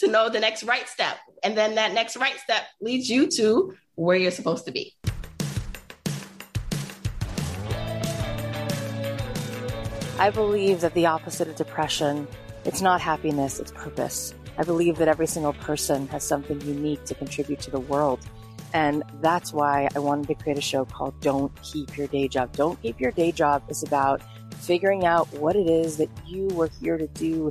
to know the next right step. And then that next right step leads you to where you're supposed to be. I believe that the opposite of depression, it's not happiness, it's purpose. I believe that every single person has something unique to contribute to the world. And that's why I wanted to create a show called Don't Keep Your Day Job. Don't Keep Your Day Job is about figuring out what it is that you were here to do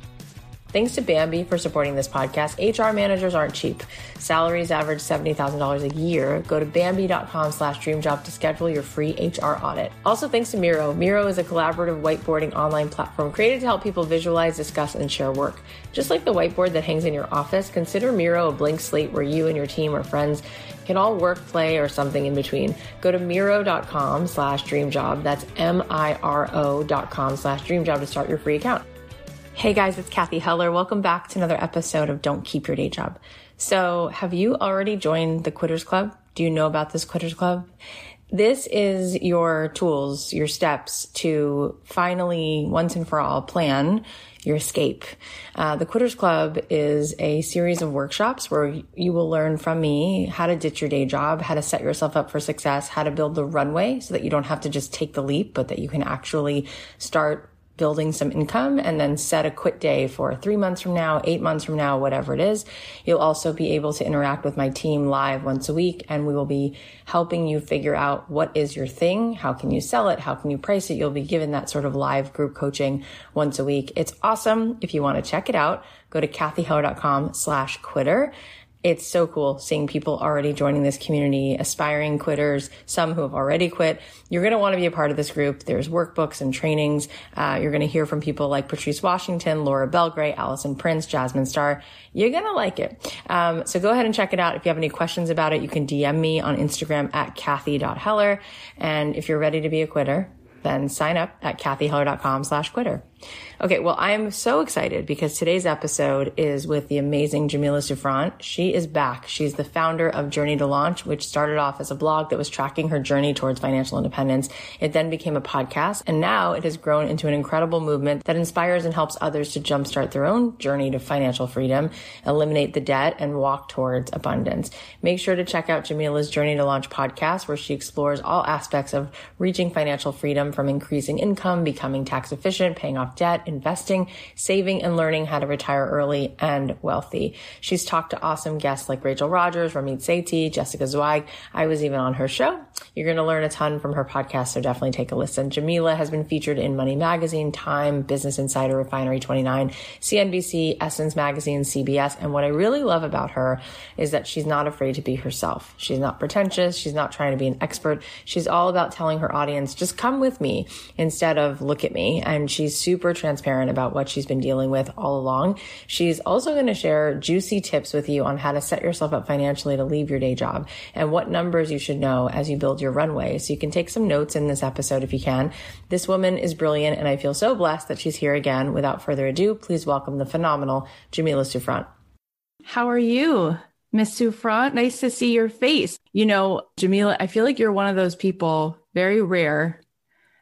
Thanks to Bambee for supporting this podcast. HR managers aren't cheap. Salaries average $70,000 a year. Go to Bambee.com slash dreamjob to schedule your free HR audit. Also thanks to Miro. Miro is a collaborative whiteboarding online platform created to help people visualize, discuss, and share work. Just like the whiteboard that hangs in your office, consider Miro a blank slate where you and your team or friends can all work, play, or something in between. Go to Miro.com slash dreamjob. That's M-I-R-O dot com slash dreamjob to start your free account. Hey guys, it's Kathy Heller. Welcome back to another episode of Don't Keep Your Day Job. So, have you already joined the Quitters Club? Do you know about this Quitters Club? This is your tools, your steps to finally, once and for all, plan your escape. Uh, the Quitters Club is a series of workshops where you will learn from me how to ditch your day job, how to set yourself up for success, how to build the runway so that you don't have to just take the leap, but that you can actually start building some income and then set a quit day for three months from now, eight months from now, whatever it is. You'll also be able to interact with my team live once a week and we will be helping you figure out what is your thing? How can you sell it? How can you price it? You'll be given that sort of live group coaching once a week. It's awesome. If you want to check it out, go to kathyheller.com slash quitter it's so cool seeing people already joining this community, aspiring quitters, some who have already quit. You're going to want to be a part of this group. There's workbooks and trainings. Uh, you're going to hear from people like Patrice Washington, Laura Belgray, Allison Prince, Jasmine Star. You're going to like it. Um, so go ahead and check it out. If you have any questions about it, you can DM me on Instagram at Kathy.Heller. And if you're ready to be a quitter, then sign up at kathyheller.com slash quitter. Okay, well, I am so excited because today's episode is with the amazing Jamila Souffrant. She is back. She's the founder of Journey to Launch, which started off as a blog that was tracking her journey towards financial independence. It then became a podcast, and now it has grown into an incredible movement that inspires and helps others to jumpstart their own journey to financial freedom, eliminate the debt, and walk towards abundance. Make sure to check out Jamila's Journey to Launch podcast, where she explores all aspects of reaching financial freedom from increasing income, becoming tax efficient, paying off debt, investing, saving, and learning how to retire early and wealthy. She's talked to awesome guests like Rachel Rogers, Ramit Sethi, Jessica Zweig. I was even on her show. You're going to learn a ton from her podcast, so definitely take a listen. Jamila has been featured in Money Magazine, Time, Business Insider, Refinery 29, CNBC, Essence Magazine, CBS. And what I really love about her is that she's not afraid to be herself. She's not pretentious. She's not trying to be an expert. She's all about telling her audience, just come with me instead of look at me. And she's super transparent about what she's been dealing with all along. She's also going to share juicy tips with you on how to set yourself up financially to leave your day job and what numbers you should know as you build your runway. So you can take some notes in this episode if you can. This woman is brilliant and I feel so blessed that she's here again. Without further ado, please welcome the phenomenal Jamila Souffrant. How are you? Miss Souffrant, nice to see your face. You know, Jamila, I feel like you're one of those people, very rare,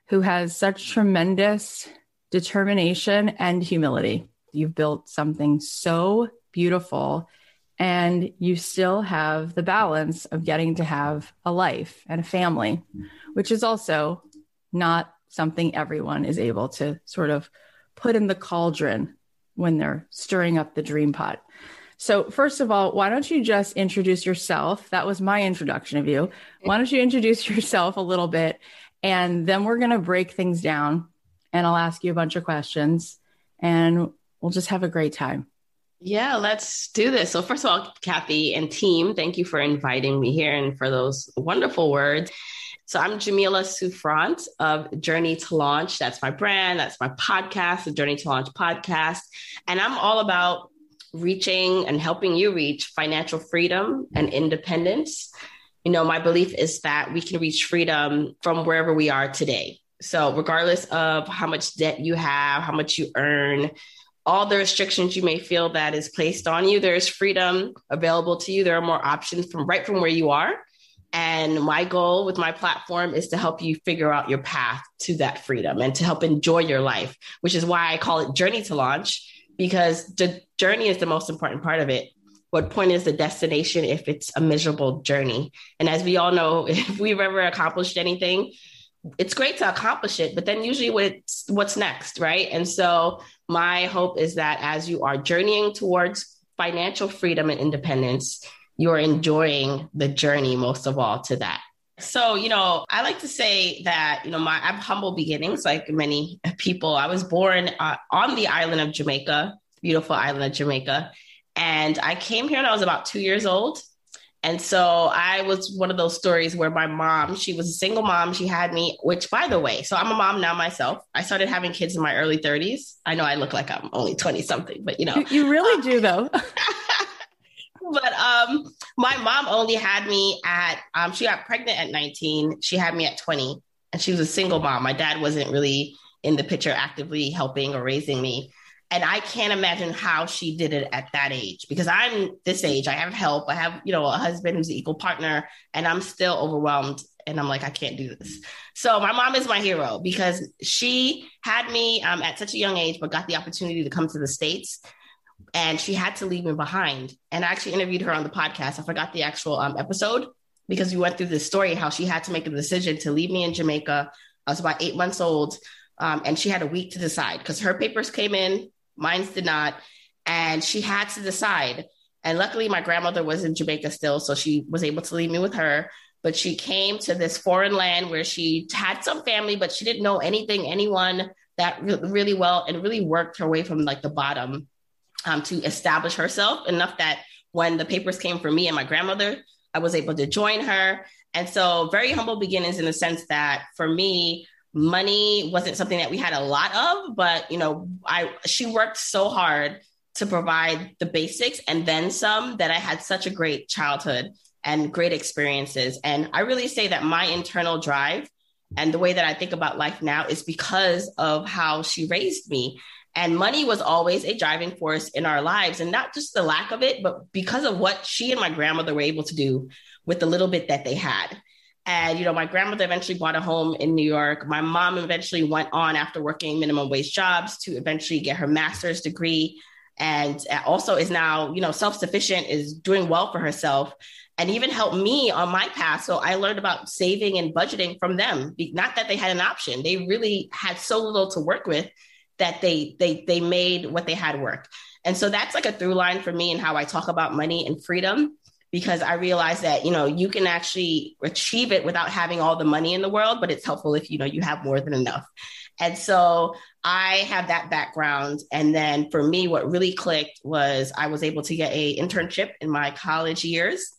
who has such tremendous determination and humility. You've built something so beautiful and you still have the balance of getting to have a life and a family, which is also not something everyone is able to sort of put in the cauldron when they're stirring up the dream pot. So, first of all, why don't you just introduce yourself? That was my introduction of you. Why don't you introduce yourself a little bit and then we're going to break things down and I'll ask you a bunch of questions and we'll just have a great time. Yeah, let's do this. So, first of all, Kathy and team, thank you for inviting me here and for those wonderful words. So, I'm Jamila Souffrant of Journey to Launch. That's my brand, that's my podcast, the Journey to Launch podcast. And I'm all about reaching and helping you reach financial freedom and independence you know, my belief is that we can reach freedom from wherever we are today. So, regardless of how much debt you have, how much you earn, all the restrictions you may feel that is placed on you, there is freedom available to you. There are more options from right from where you are. And my goal with my platform is to help you figure out your path to that freedom and to help enjoy your life, which is why I call it Journey to Launch, because the journey is the most important part of it what point is the destination if it's a miserable journey? And as we all know, if we've ever accomplished anything, it's great to accomplish it, but then usually what's what's next, right? And so my hope is that as you are journeying towards financial freedom and independence, you're enjoying the journey most of all to that. So, you know, I like to say that, you know, my I have humble beginnings like many people. I was born uh, on the island of Jamaica, beautiful island of Jamaica. And I came here when I was about two years old. And so I was one of those stories where my mom, she was a single mom. She had me, which by the way, so I'm a mom now myself. I started having kids in my early 30s. I know I look like I'm only 20 something, but you know. You really do though. but um my mom only had me at um she got pregnant at 19. She had me at 20 and she was a single mom. My dad wasn't really in the picture actively helping or raising me. And I can't imagine how she did it at that age because I'm this age. I have help. I have, you know, a husband who's an equal partner, and I'm still overwhelmed. And I'm like, I can't do this. So my mom is my hero because she had me um, at such a young age, but got the opportunity to come to the States. And she had to leave me behind. And I actually interviewed her on the podcast. I forgot the actual um, episode because we went through this story how she had to make a decision to leave me in Jamaica. I was about eight months old. Um, and she had a week to decide because her papers came in Mine's did not. And she had to decide. And luckily, my grandmother was in Jamaica still, so she was able to leave me with her. But she came to this foreign land where she had some family, but she didn't know anything, anyone that re- really well, and really worked her way from like the bottom um, to establish herself enough that when the papers came for me and my grandmother, I was able to join her. And so, very humble beginnings in the sense that for me, money wasn't something that we had a lot of, but you know, I she worked so hard to provide the basics and then some that I had such a great childhood and great experiences. And I really say that my internal drive and the way that I think about life now is because of how she raised me. And money was always a driving force in our lives, and not just the lack of it, but because of what she and my grandmother were able to do with the little bit that they had. And, you know, my grandmother eventually bought a home in New York. My mom eventually went on after working minimum wage jobs to eventually get her master's degree and uh, also is now, you know, self sufficient, is doing well for herself and even helped me on my path. So I learned about saving and budgeting from them. Not that they had an option; they really had so little to work with that they they they made what they had work. And so that's like a through line for me and how I talk about money and freedom because I realized that you know you can actually achieve it without having all the money in the world, but it's helpful if you know you have more than enough. And so I have that background. And then for me, what really clicked was I was able to get a internship in my college years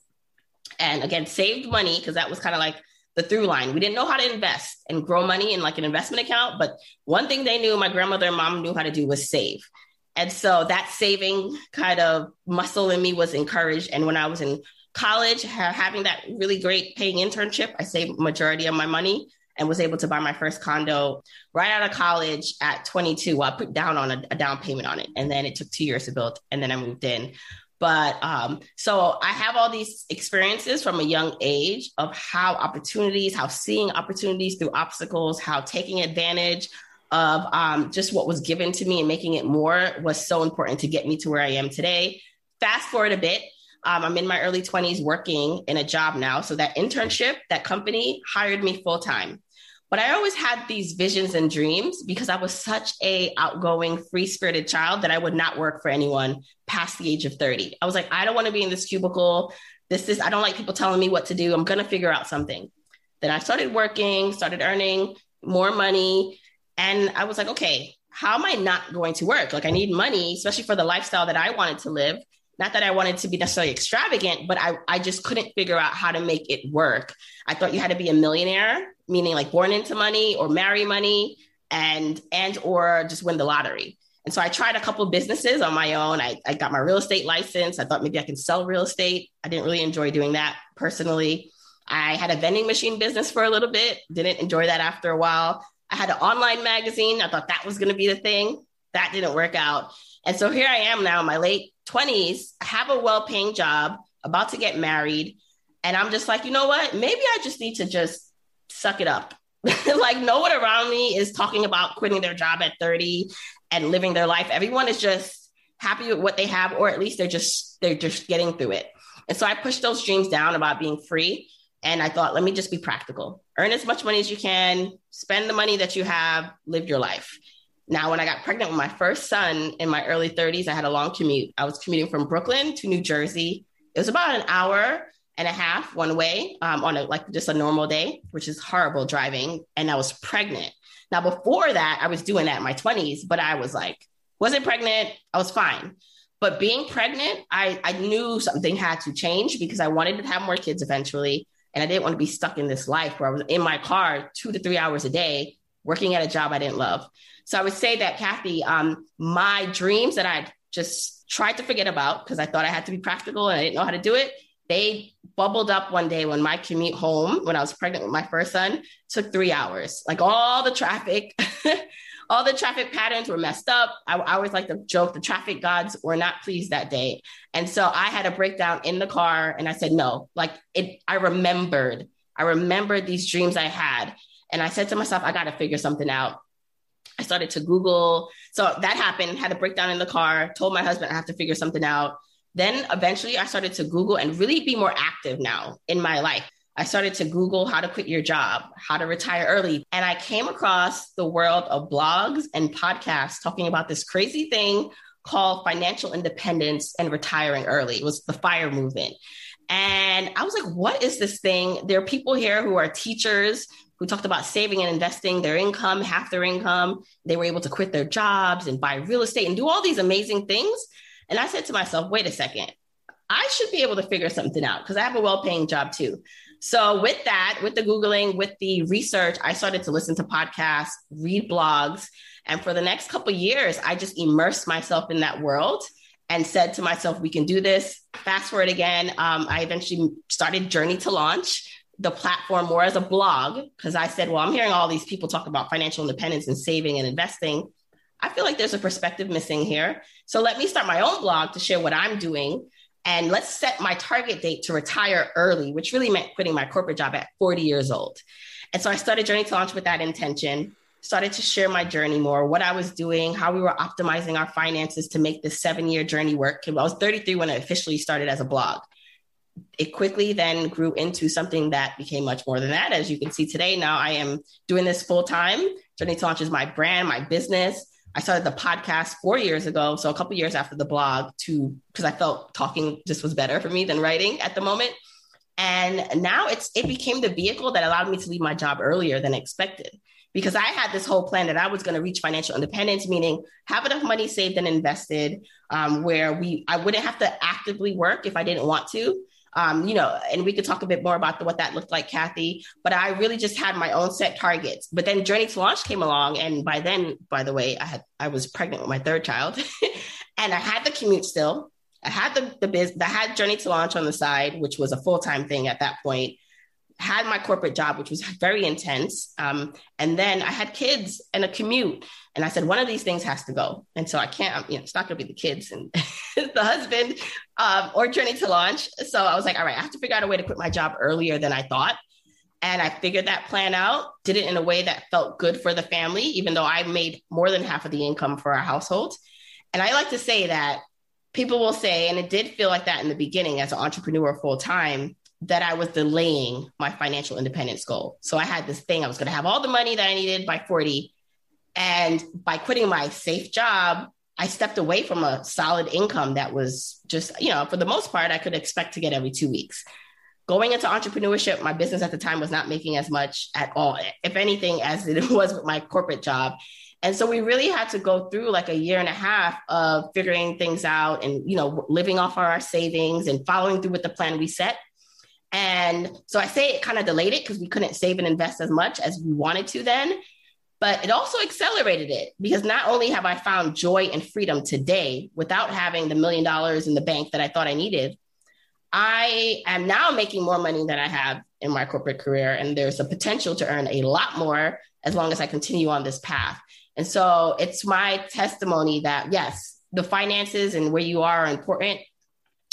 and again saved money because that was kind of like the through line. We didn't know how to invest and grow money in like an investment account, but one thing they knew, my grandmother and mom knew how to do was save. And so that saving kind of muscle in me was encouraged. And when I was in college, ha- having that really great paying internship, I saved majority of my money and was able to buy my first condo right out of college at 22. Well, I put down on a, a down payment on it, and then it took two years to build, and then I moved in. But um, so I have all these experiences from a young age of how opportunities, how seeing opportunities through obstacles, how taking advantage of um, just what was given to me and making it more was so important to get me to where I am today. Fast forward a bit, um, I'm in my early 20s working in a job now. So that internship, that company hired me full time. But I always had these visions and dreams because I was such a outgoing, free-spirited child that I would not work for anyone past the age of 30. I was like, I don't want to be in this cubicle. This is I don't like people telling me what to do. I'm going to figure out something. Then I started working, started earning more money, and I was like, okay, how am I not going to work? Like I need money, especially for the lifestyle that I wanted to live. Not that I wanted to be necessarily extravagant, but I, I just couldn't figure out how to make it work. I thought you had to be a millionaire, meaning like born into money or marry money and and or just win the lottery. And so I tried a couple businesses on my own. I, I got my real estate license. I thought maybe I can sell real estate. I didn't really enjoy doing that personally. I had a vending machine business for a little bit, didn't enjoy that after a while. I had an online magazine. I thought that was going to be the thing. That didn't work out. And so here I am now in my late 20s, I have a well paying job, about to get married. And I'm just like, you know what? Maybe I just need to just suck it up. like, no one around me is talking about quitting their job at 30 and living their life. Everyone is just happy with what they have, or at least they're just they're just getting through it. And so I pushed those dreams down about being free. And I thought, let me just be practical. Earn as much money as you can, spend the money that you have, live your life. Now, when I got pregnant with my first son in my early 30s, I had a long commute. I was commuting from Brooklyn to New Jersey. It was about an hour and a half one way um, on a, like just a normal day, which is horrible driving. And I was pregnant. Now, before that, I was doing that in my 20s, but I was like, wasn't pregnant. I was fine. But being pregnant, I, I knew something had to change because I wanted to have more kids eventually. And I didn't want to be stuck in this life where I was in my car two to three hours a day working at a job I didn't love. So I would say that, Kathy, um, my dreams that I just tried to forget about because I thought I had to be practical and I didn't know how to do it, they bubbled up one day when my commute home, when I was pregnant with my first son, took three hours. Like all the traffic, all the traffic patterns were messed up. I, I, always like to joke the traffic gods were not pleased that day. And so I had a breakdown in the car and I said, no, like it, I remembered, I remembered these dreams I had. And I said to myself, I got to figure something out. I started to Google. So that happened, had a breakdown in the car, told my husband I have to figure something out. Then eventually I started to Google and really be more active now in my life. I started to Google how to quit your job, how to retire early. And I came across the world of blogs and podcasts talking about this crazy thing called financial independence and retiring early. It was the FIRE movement. And I was like, what is this thing? There are people here who are teachers who talked about saving and investing their income, half their income. They were able to quit their jobs and buy real estate and do all these amazing things. And I said to myself, wait a second. I should be able to figure something out because I have a well paying job too. So, with that, with the Googling, with the research, I started to listen to podcasts, read blogs. And for the next couple years, I just immersed myself in that world and said to myself, we can do this. Fast forward again, um, I eventually started Journey to Launch, the platform more as a blog, because I said, well, I'm hearing all these people talk about financial independence and saving and investing. I feel like there's a perspective missing here. So let me start my own blog to share what I'm doing. And let's set my target date to retire early, which really meant quitting my corporate job at 40 years old. And so I started Journey to Launch with that intention, started to share my journey more, what I was doing, how we were optimizing our finances to make this seven year journey work. I was 33 when I officially started as a blog. It quickly then grew into something that became much more than that. As you can see today, now I am doing this full time. Journey to Launch is my brand, my business. I started the podcast four years ago, so a couple years after the blog, to because I felt talking just was better for me than writing at the moment. And now it's it became the vehicle that allowed me to leave my job earlier than expected because I had this whole plan that I was going to reach financial independence, meaning have enough money saved and invested, um, where we I wouldn't have to actively work if I didn't want to um, you know, and we could talk a bit more about the, what that looked like, Kathy. But I really just had my own set targets. But then Journey to Launch came along, and by then, by the way, I had I was pregnant with my third child, and I had the commute still. I had the the biz, I had Journey to Launch on the side, which was a full time thing at that point had my corporate job, which was very intense. Um, and then I had kids and a commute. And I said, one of these things has to go. And so I can't, you know, it's not going to be the kids and the husband um, or journey to launch. So I was like, all right, I have to figure out a way to quit my job earlier than I thought. And I figured that plan out, did it in a way that felt good for the family, even though I made more than half of the income for our household. And I like to say that people will say, and it did feel like that in the beginning as an entrepreneur full time, that I was delaying my financial independence goal. So I had this thing, I was going to have all the money that I needed by 40. And by quitting my safe job, I stepped away from a solid income that was just, you know, for the most part, I could expect to get every two weeks. Going into entrepreneurship, my business at the time was not making as much at all, if anything, as it was with my corporate job. And so we really had to go through like a year and a half of figuring things out and, you know, living off our savings and following through with the plan we set and so I say it kind of delayed it because we couldn't save and invest as much as we wanted to then. But it also accelerated it because not only have I found joy and freedom today without having the million dollars in the bank that I thought I needed, I am now making more money than I have in my corporate career. And there's a potential to earn a lot more as long as I continue on this path. And so it's my testimony that yes, the finances and where you are are important,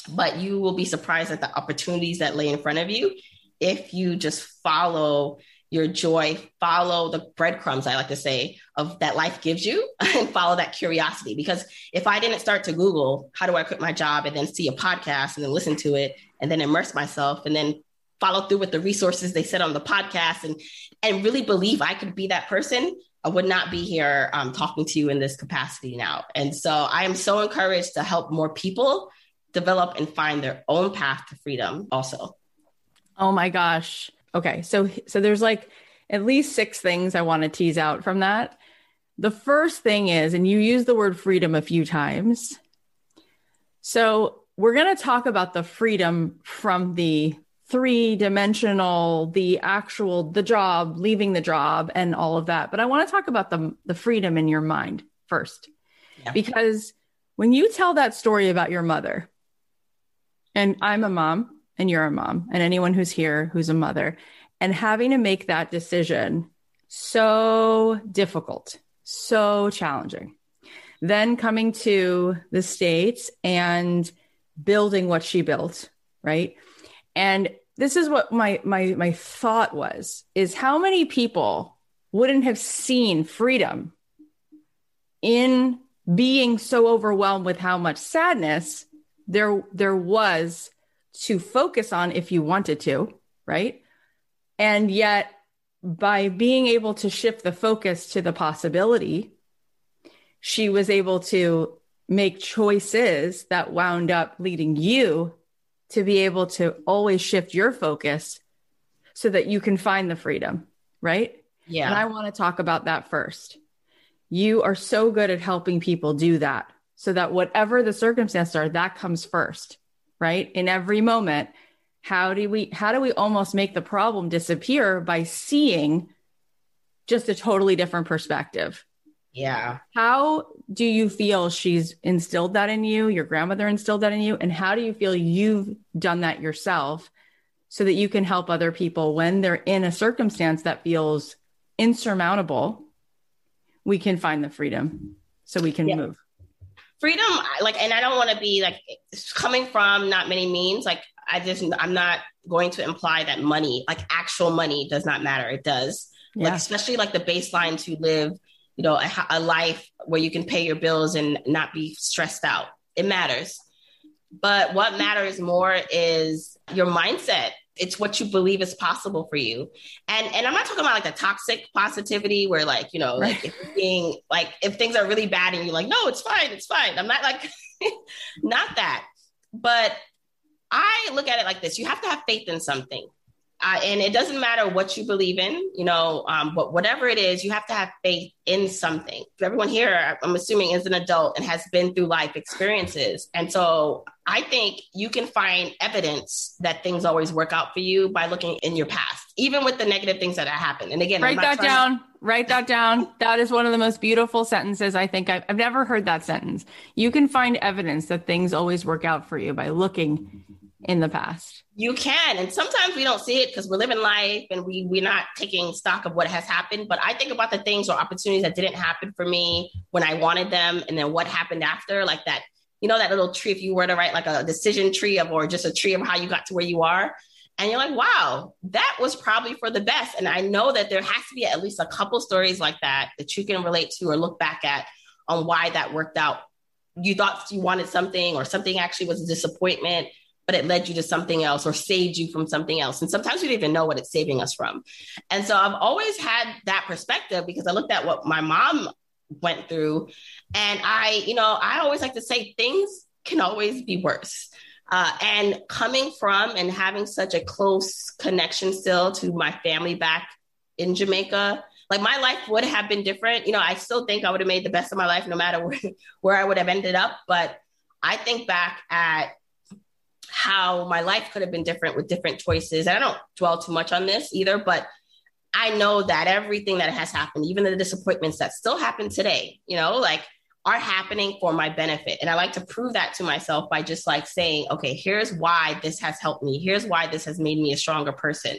but you will be surprised at the opportunities that lay in front of you if you just follow your joy, follow the breadcrumbs, I like to say, of that life gives you and follow that curiosity. Because if I didn't start to Google, how do I quit my job and then see a podcast and then listen to it and then immerse myself and then follow through with the resources they said on the podcast and and really believe I could be that person, I would not be here um, talking to you in this capacity now. And so I am so encouraged to help more people develop and find their own path to freedom also. Oh my gosh. Okay. So so there's like at least six things I want to tease out from that. The first thing is and you use the word freedom a few times. So we're going to talk about the freedom from the three dimensional the actual the job leaving the job and all of that but i want to talk about the the freedom in your mind first yeah. because when you tell that story about your mother and I'm a mom and you're a mom and anyone who's here who's a mother and having to make that decision so difficult, so challenging. Then coming to the States and building what she built, right? And this is what my my my thought was is how many people wouldn't have seen freedom in being so overwhelmed with how much sadness there there was to focus on if you wanted to, right? And yet by being able to shift the focus to the possibility, she was able to make choices that wound up leading you to be able to always shift your focus so that you can find the freedom, right? Yeah. And I want to talk about that first. You are so good at helping people do that so that whatever the circumstances are, that comes first. right? In every moment. How do we how do we almost make the problem disappear by seeing just a totally different perspective? Yeah. How do you feel she's instilled that in you? Your grandmother instilled that in you? And how do you feel you've done that yourself so that you can help other people when they're in a circumstance that feels insurmountable? We can find the freedom so we can yeah. move. Freedom, like, and I don't want to be like coming from not many means. Like, I just, I'm not going to imply that money, like actual money, does not matter. It does. Yeah. Like, especially like the baseline to live you know, a, a life where you can pay your bills and not be stressed out. It matters. But what matters more is your mindset. It's what you believe is possible for you. And and I'm not talking about like the toxic positivity where like, you know, like if being like if things are really bad and you're like, no, it's fine, it's fine. I'm not like not that. But I look at it like this. You have to have faith in something. Uh, and it doesn't matter what you believe in, you know, um, but whatever it is, you have to have faith in something. Everyone here, I'm assuming, is an adult and has been through life experiences. And so I think you can find evidence that things always work out for you by looking in your past, even with the negative things that have happened. And again, write that down. To- write that down. That is one of the most beautiful sentences I think I've, I've never heard that sentence. You can find evidence that things always work out for you by looking in the past. You can. And sometimes we don't see it because we're living life and we, we're not taking stock of what has happened. But I think about the things or opportunities that didn't happen for me when I wanted them and then what happened after, like that, you know, that little tree, if you were to write like a decision tree of or just a tree of how you got to where you are. And you're like, wow, that was probably for the best. And I know that there has to be at least a couple stories like that that you can relate to or look back at on why that worked out. You thought you wanted something or something actually was a disappointment but it led you to something else or saved you from something else. And sometimes we don't even know what it's saving us from. And so I've always had that perspective because I looked at what my mom went through. And I, you know, I always like to say things can always be worse. Uh, and coming from and having such a close connection still to my family back in Jamaica, like my life would have been different. You know, I still think I would have made the best of my life no matter where, where I would have ended up. But I think back at how my life could have been different with different choices. And I don't dwell too much on this either, but I know that everything that has happened, even the disappointments that still happen today, you know, like are happening for my benefit. And I like to prove that to myself by just like saying, okay, here's why this has helped me. Here's why this has made me a stronger person.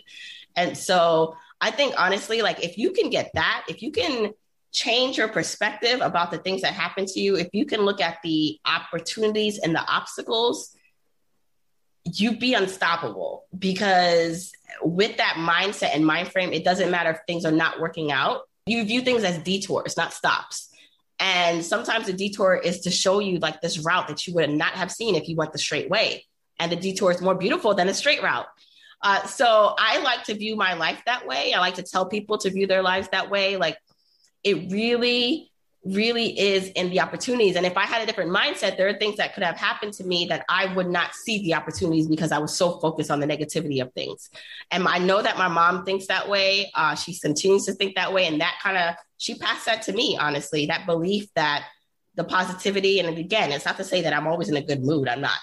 And so I think honestly, like if you can get that, if you can change your perspective about the things that happen to you, if you can look at the opportunities and the obstacles you'd be unstoppable because with that mindset and mind frame, it doesn't matter if things are not working out. You view things as detours, not stops. And sometimes the detour is to show you like this route that you would not have seen if you went the straight way. And the detour is more beautiful than a straight route. Uh, so I like to view my life that way. I like to tell people to view their lives that way. Like it really really is in the opportunities. And if I had a different mindset, there are things that could have happened to me that I would not see the opportunities because I was so focused on the negativity of things. And I know that my mom thinks that way. Uh, she continues to think that way. And that kind of, she passed that to me, honestly, that belief that the positivity. And again, it's not to say that I'm always in a good mood. I'm not,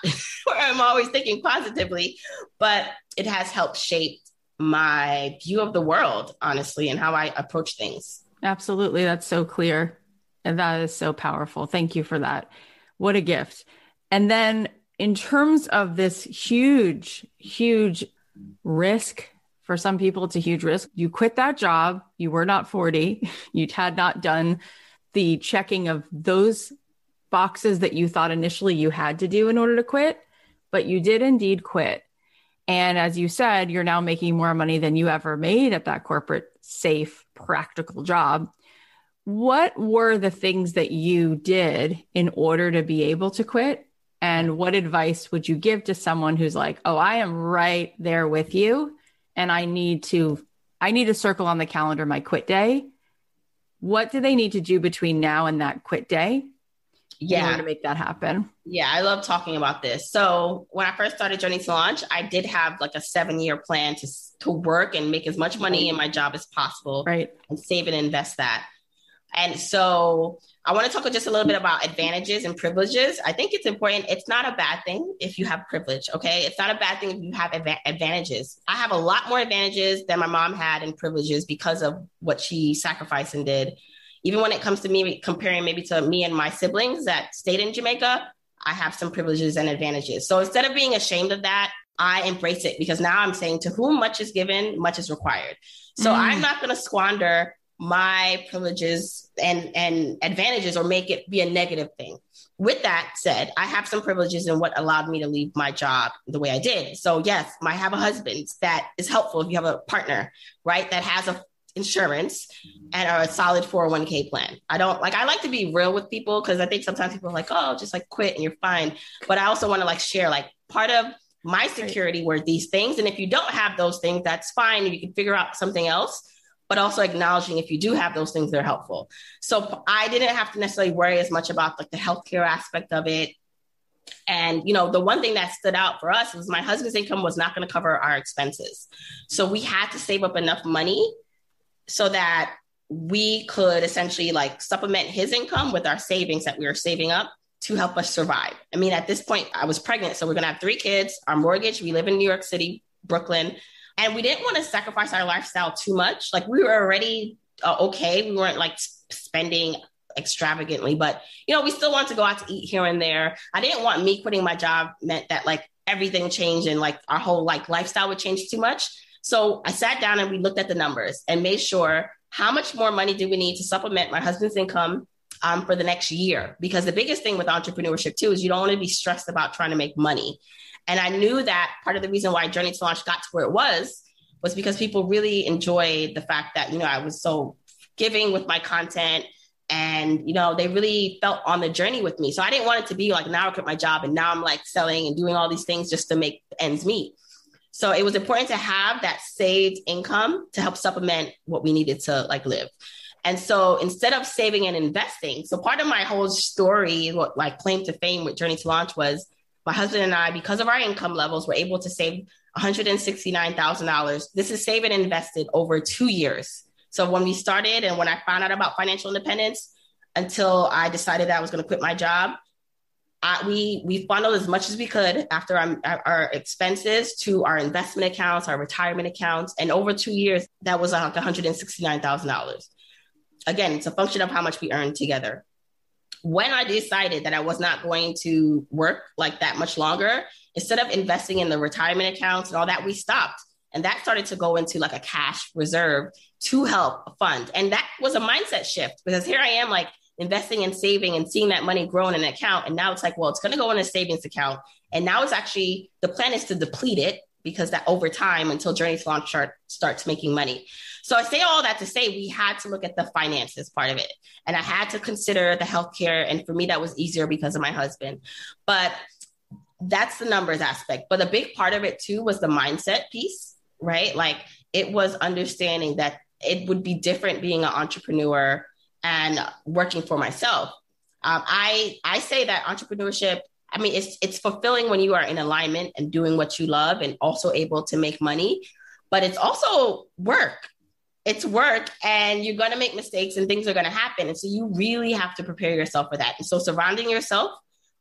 or I'm always thinking positively, but it has helped shape my view of the world, honestly, and how I approach things. Absolutely. That's so clear. And that is so powerful. Thank you for that. What a gift. And then, in terms of this huge, huge risk for some people, it's a huge risk. You quit that job. You were not 40. You had not done the checking of those boxes that you thought initially you had to do in order to quit, but you did indeed quit. And as you said, you're now making more money than you ever made at that corporate, safe, practical job what were the things that you did in order to be able to quit? And what advice would you give to someone who's like, oh, I am right there with you and I need to I need to circle on the calendar my quit day. What do they need to do between now and that quit day? Yeah. to make that happen. Yeah, I love talking about this. So when I first started Journey to Launch, I did have like a seven year plan to to work and make as much money in my job as possible. Right. And save and invest that And so I want to talk just a little bit about advantages and privileges. I think it's important. It's not a bad thing if you have privilege, okay? It's not a bad thing if you have adva- advantages. I have a lot more advantages than my mom had and privileges because of what she sacrificed and did. Even when it comes to me comparing maybe to me and my siblings that stayed in Jamaica, I have some privileges and advantages. So instead of being ashamed of that, I embrace it because now I'm saying to whom much is given, much is required. So mm. I'm not going to squander my privileges and and advantages or make it be a negative thing. With that said i have some privileges in what allowed me to leave my job the way i did. So yes i have a husband that is helpful if you have a partner right that has a insurance and a solid 401k plan. I don't like i like to be real with people because i think sometimes people are like oh just like quit and you're fine. But i also want to like share like part of my security were these things. And if you don't have those things that's fine. You can figure out something else but also acknowledging if you do have those things, they're helpful. So I didn't have to necessarily worry as much about like the healthcare aspect of it. And you know, the one thing that stood out for us was my husband's income was not going to cover our expenses. So we had to save up enough money so that we could essentially like supplement his income with our savings that we were saving up to help us survive. I mean, at this point, I was pregnant, so we're gonna have three kids, our mortgage, we live in New York City, Brooklyn. And we didn't want to sacrifice our lifestyle too much. Like we were already uh, okay. We weren't like spending extravagantly, but you know, we still want to go out to eat here and there. I didn't want me quitting my job meant that like everything changed and like our whole like lifestyle would change too much. So I sat down and we looked at the numbers and made sure how much more money do we need to supplement my husband's income um, for the next year? Because the biggest thing with entrepreneurship too is you don't want to be stressed about trying to make money. And I knew that part of the reason why Journey to Launch got to where it was was because people really enjoyed the fact that, you know, I was so giving with my content and, you know, they really felt on the journey with me. So I didn't want it to be like now I quit my job and now I'm like selling and doing all these things just to make ends meet. So it was important to have that saved income to help supplement what we needed to like live. And so instead of saving and investing, so part of my whole story, what like claim to fame with Journey to Launch was my husband and I, because of our income levels, were able to save $169,000. This is saved and invested over two years. So when we started and when I found out about financial independence, until I decided that I was going to quit my job, I, we we funneled as much as we could after our, our, expenses to our investment accounts, our retirement accounts, and over two years, that was like one hundred and sixty nine thousand dollars. Again, it's a function of how much we earned together when I decided that I was not going to work like that much longer, instead of investing in the retirement accounts and all that, we stopped. And that started to go into like a cash reserve to help fund. And that was a mindset shift because here I am like investing and saving and seeing that money grow in an account. And now it's like, well, it's going to go in a savings account. And now it's actually the plan is to deplete it because that over time until Journey Launch start, starts making money. So I say all that to say we had to look at the finances part of it. And I had to consider the healthcare. And for me, that was easier because of my husband. But that's the numbers aspect. But a big part of it too was the mindset piece, right? Like it was understanding that it would be different being an entrepreneur and working for myself. Um, I I say that entrepreneurship. I mean, it's it's fulfilling when you are in alignment and doing what you love and also able to make money, but it's also work it's work and you're going to make mistakes and things are going to happen. And so you really have to prepare yourself for that. And so surrounding yourself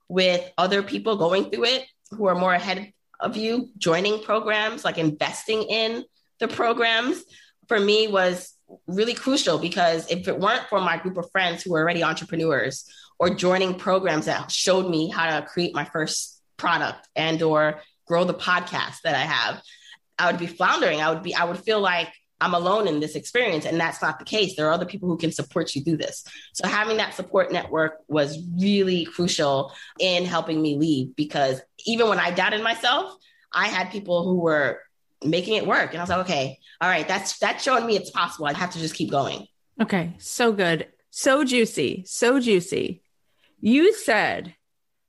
with other people going through it who are more ahead of you, joining programs, like investing in the programs for me was really crucial because if it weren't for my group of friends who were already entrepreneurs or joining programs that showed me how to create my first product and or grow the podcast that I have, I would be floundering. I would be I would feel like I'm alone in this experience. And that's not the case. There are other people who can support you through this. So having that support network was really crucial in helping me leave because even when I doubted myself, I had people who were making it work. And I was like, okay, all right, that's that's showing me it's possible. I have to just keep going. Okay. So good. So juicy. So juicy. You said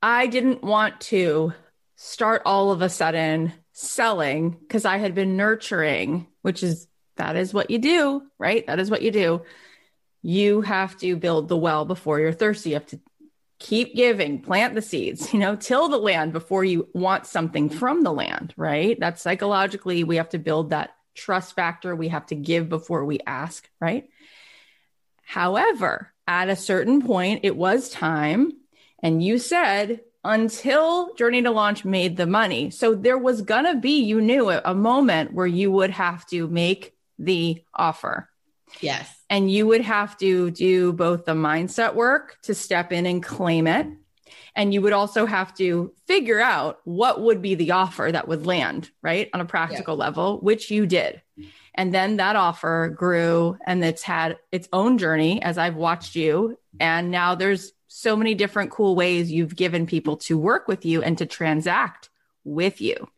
I didn't want to start all of a sudden selling because I had been nurturing, which is that is what you do, right? That is what you do. You have to build the well before you're thirsty. You have to keep giving, plant the seeds, you know, till the land before you want something from the land, right? That's psychologically, we have to build that trust factor. We have to give before we ask, right? However, at a certain point, it was time. And you said, until Journey to Launch made the money. So there was going to be, you knew, a, a moment where you would have to make the offer. Yes. And you would have to do both the mindset work to step in and claim it. And you would also have to figure out what would be the offer that would land, right? On a practical yeah. level, which you did. And then that offer grew and it's had its own journey as I've watched you. And now there's so many different cool ways you've given people to work with you and to transact with you.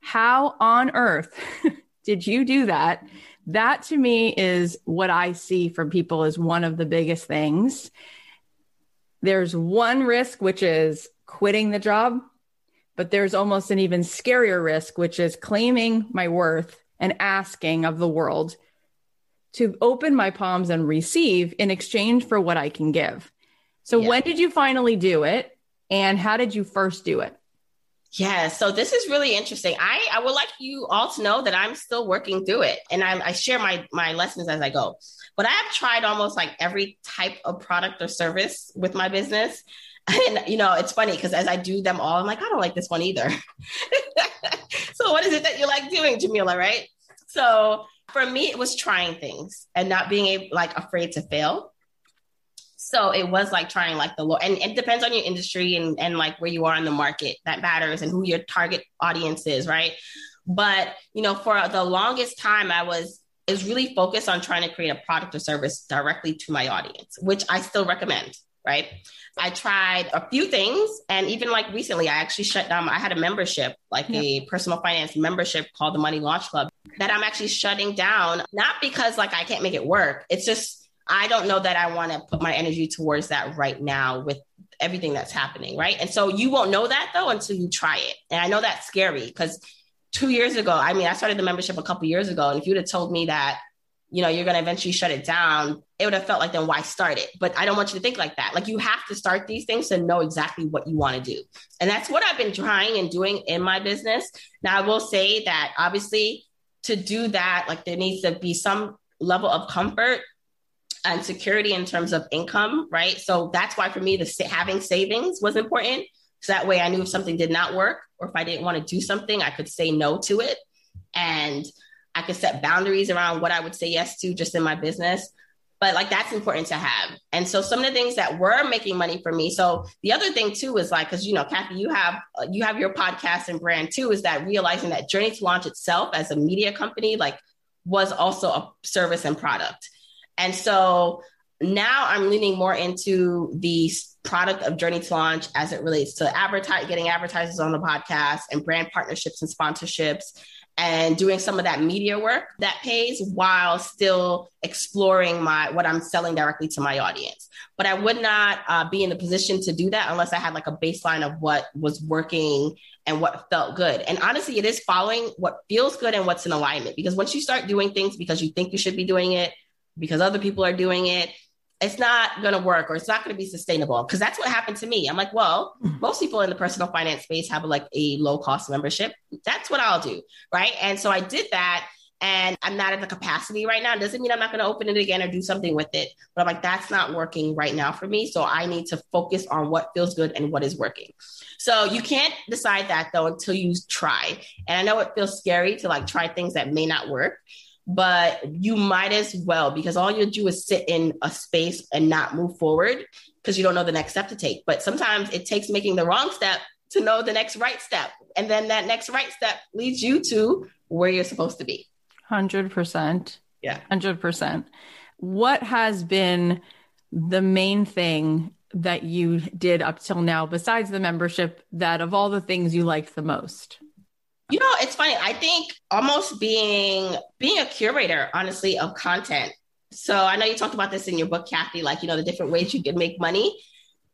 How on earth did you do that? That to me is what I see from people as one of the biggest things. There's one risk, which is quitting the job, but there's almost an even scarier risk, which is claiming my worth and asking of the world to open my palms and receive in exchange for what I can give. So, yeah. when did you finally do it? And how did you first do it? Yeah, so this is really interesting. I, I would like you all to know that I'm still working through it and I, I share my, my lessons as I go. But I have tried almost like every type of product or service with my business. And, you know, it's funny because as I do them all, I'm like, I don't like this one either. so, what is it that you like doing, Jamila? Right. So, for me, it was trying things and not being able, like afraid to fail. So it was like trying like the low, and it depends on your industry and, and like where you are in the market that matters and who your target audience is, right? But you know, for the longest time, I was is really focused on trying to create a product or service directly to my audience, which I still recommend, right? I tried a few things. And even like recently, I actually shut down, I had a membership, like yeah. a personal finance membership called the Money Launch Club that I'm actually shutting down, not because like I can't make it work. It's just, I don't know that I want to put my energy towards that right now with everything that's happening. Right. And so you won't know that though until you try it. And I know that's scary because two years ago, I mean, I started the membership a couple years ago, and if you'd have told me that, you know, you're going to eventually shut it down, it would have felt like then why start it? But I don't want you to think like that. Like you have to start these things to know exactly what you want to do, and that's what I've been trying and doing in my business. Now, I will say that obviously to do that, like there needs to be some level of comfort and security in terms of income, right? So that's why for me, the having savings was important. So that way I knew if something did not work or if I didn't want to do something, I could say no to it. And I could set boundaries around what I would say yes to just in my business. But like that's important to have. And so some of the things that were making money for me. So the other thing too is like, cause you know, Kathy, you have, you have your podcast and brand too, is that realizing that Journey to Launch itself as a media company, like was also a service and product. And so now I'm leaning more into the product of Journey to Launch as it relates to advertise, getting advertisers on the podcast and brand partnerships and sponsorships and doing some of that media work that pays while still exploring my what I'm selling directly to my audience. But I would not uh, be in the position to do that unless I had like a baseline of what was working and what felt good. And honestly, it is following what feels good and what's in alignment. Because once you start doing things because you think you should be doing it, because other people are doing it, it's not going to work or it's not going to be sustainable. Because that's what happened to me. I'm like well mm. most people in the personal finance space have like a low cost membership. That's what i'll do right? And so i did that and i'm not at the capacity right now. It doesn't mean i'm not going to open it again or do something with it but i'm like that's not working right now for me. So i need to focus on what feels good and what is working. So you can't decide that though until you try. And i know it feels scary to like try things that may not work but you might as well because all you do is sit in a space and not move forward because you don't know the next step to take. But sometimes it takes making the wrong step to know the next right step. And then that next right step leads you to where you're supposed to be. 100%. Yeah. 100%. What has been the main thing that you did up till now, besides the membership, that of all the things you liked the most? You know, it's funny. I think almost being being a curator, honestly, of content. So I know you talked about this in your book, Kathy, like, you know, the different ways you can make money.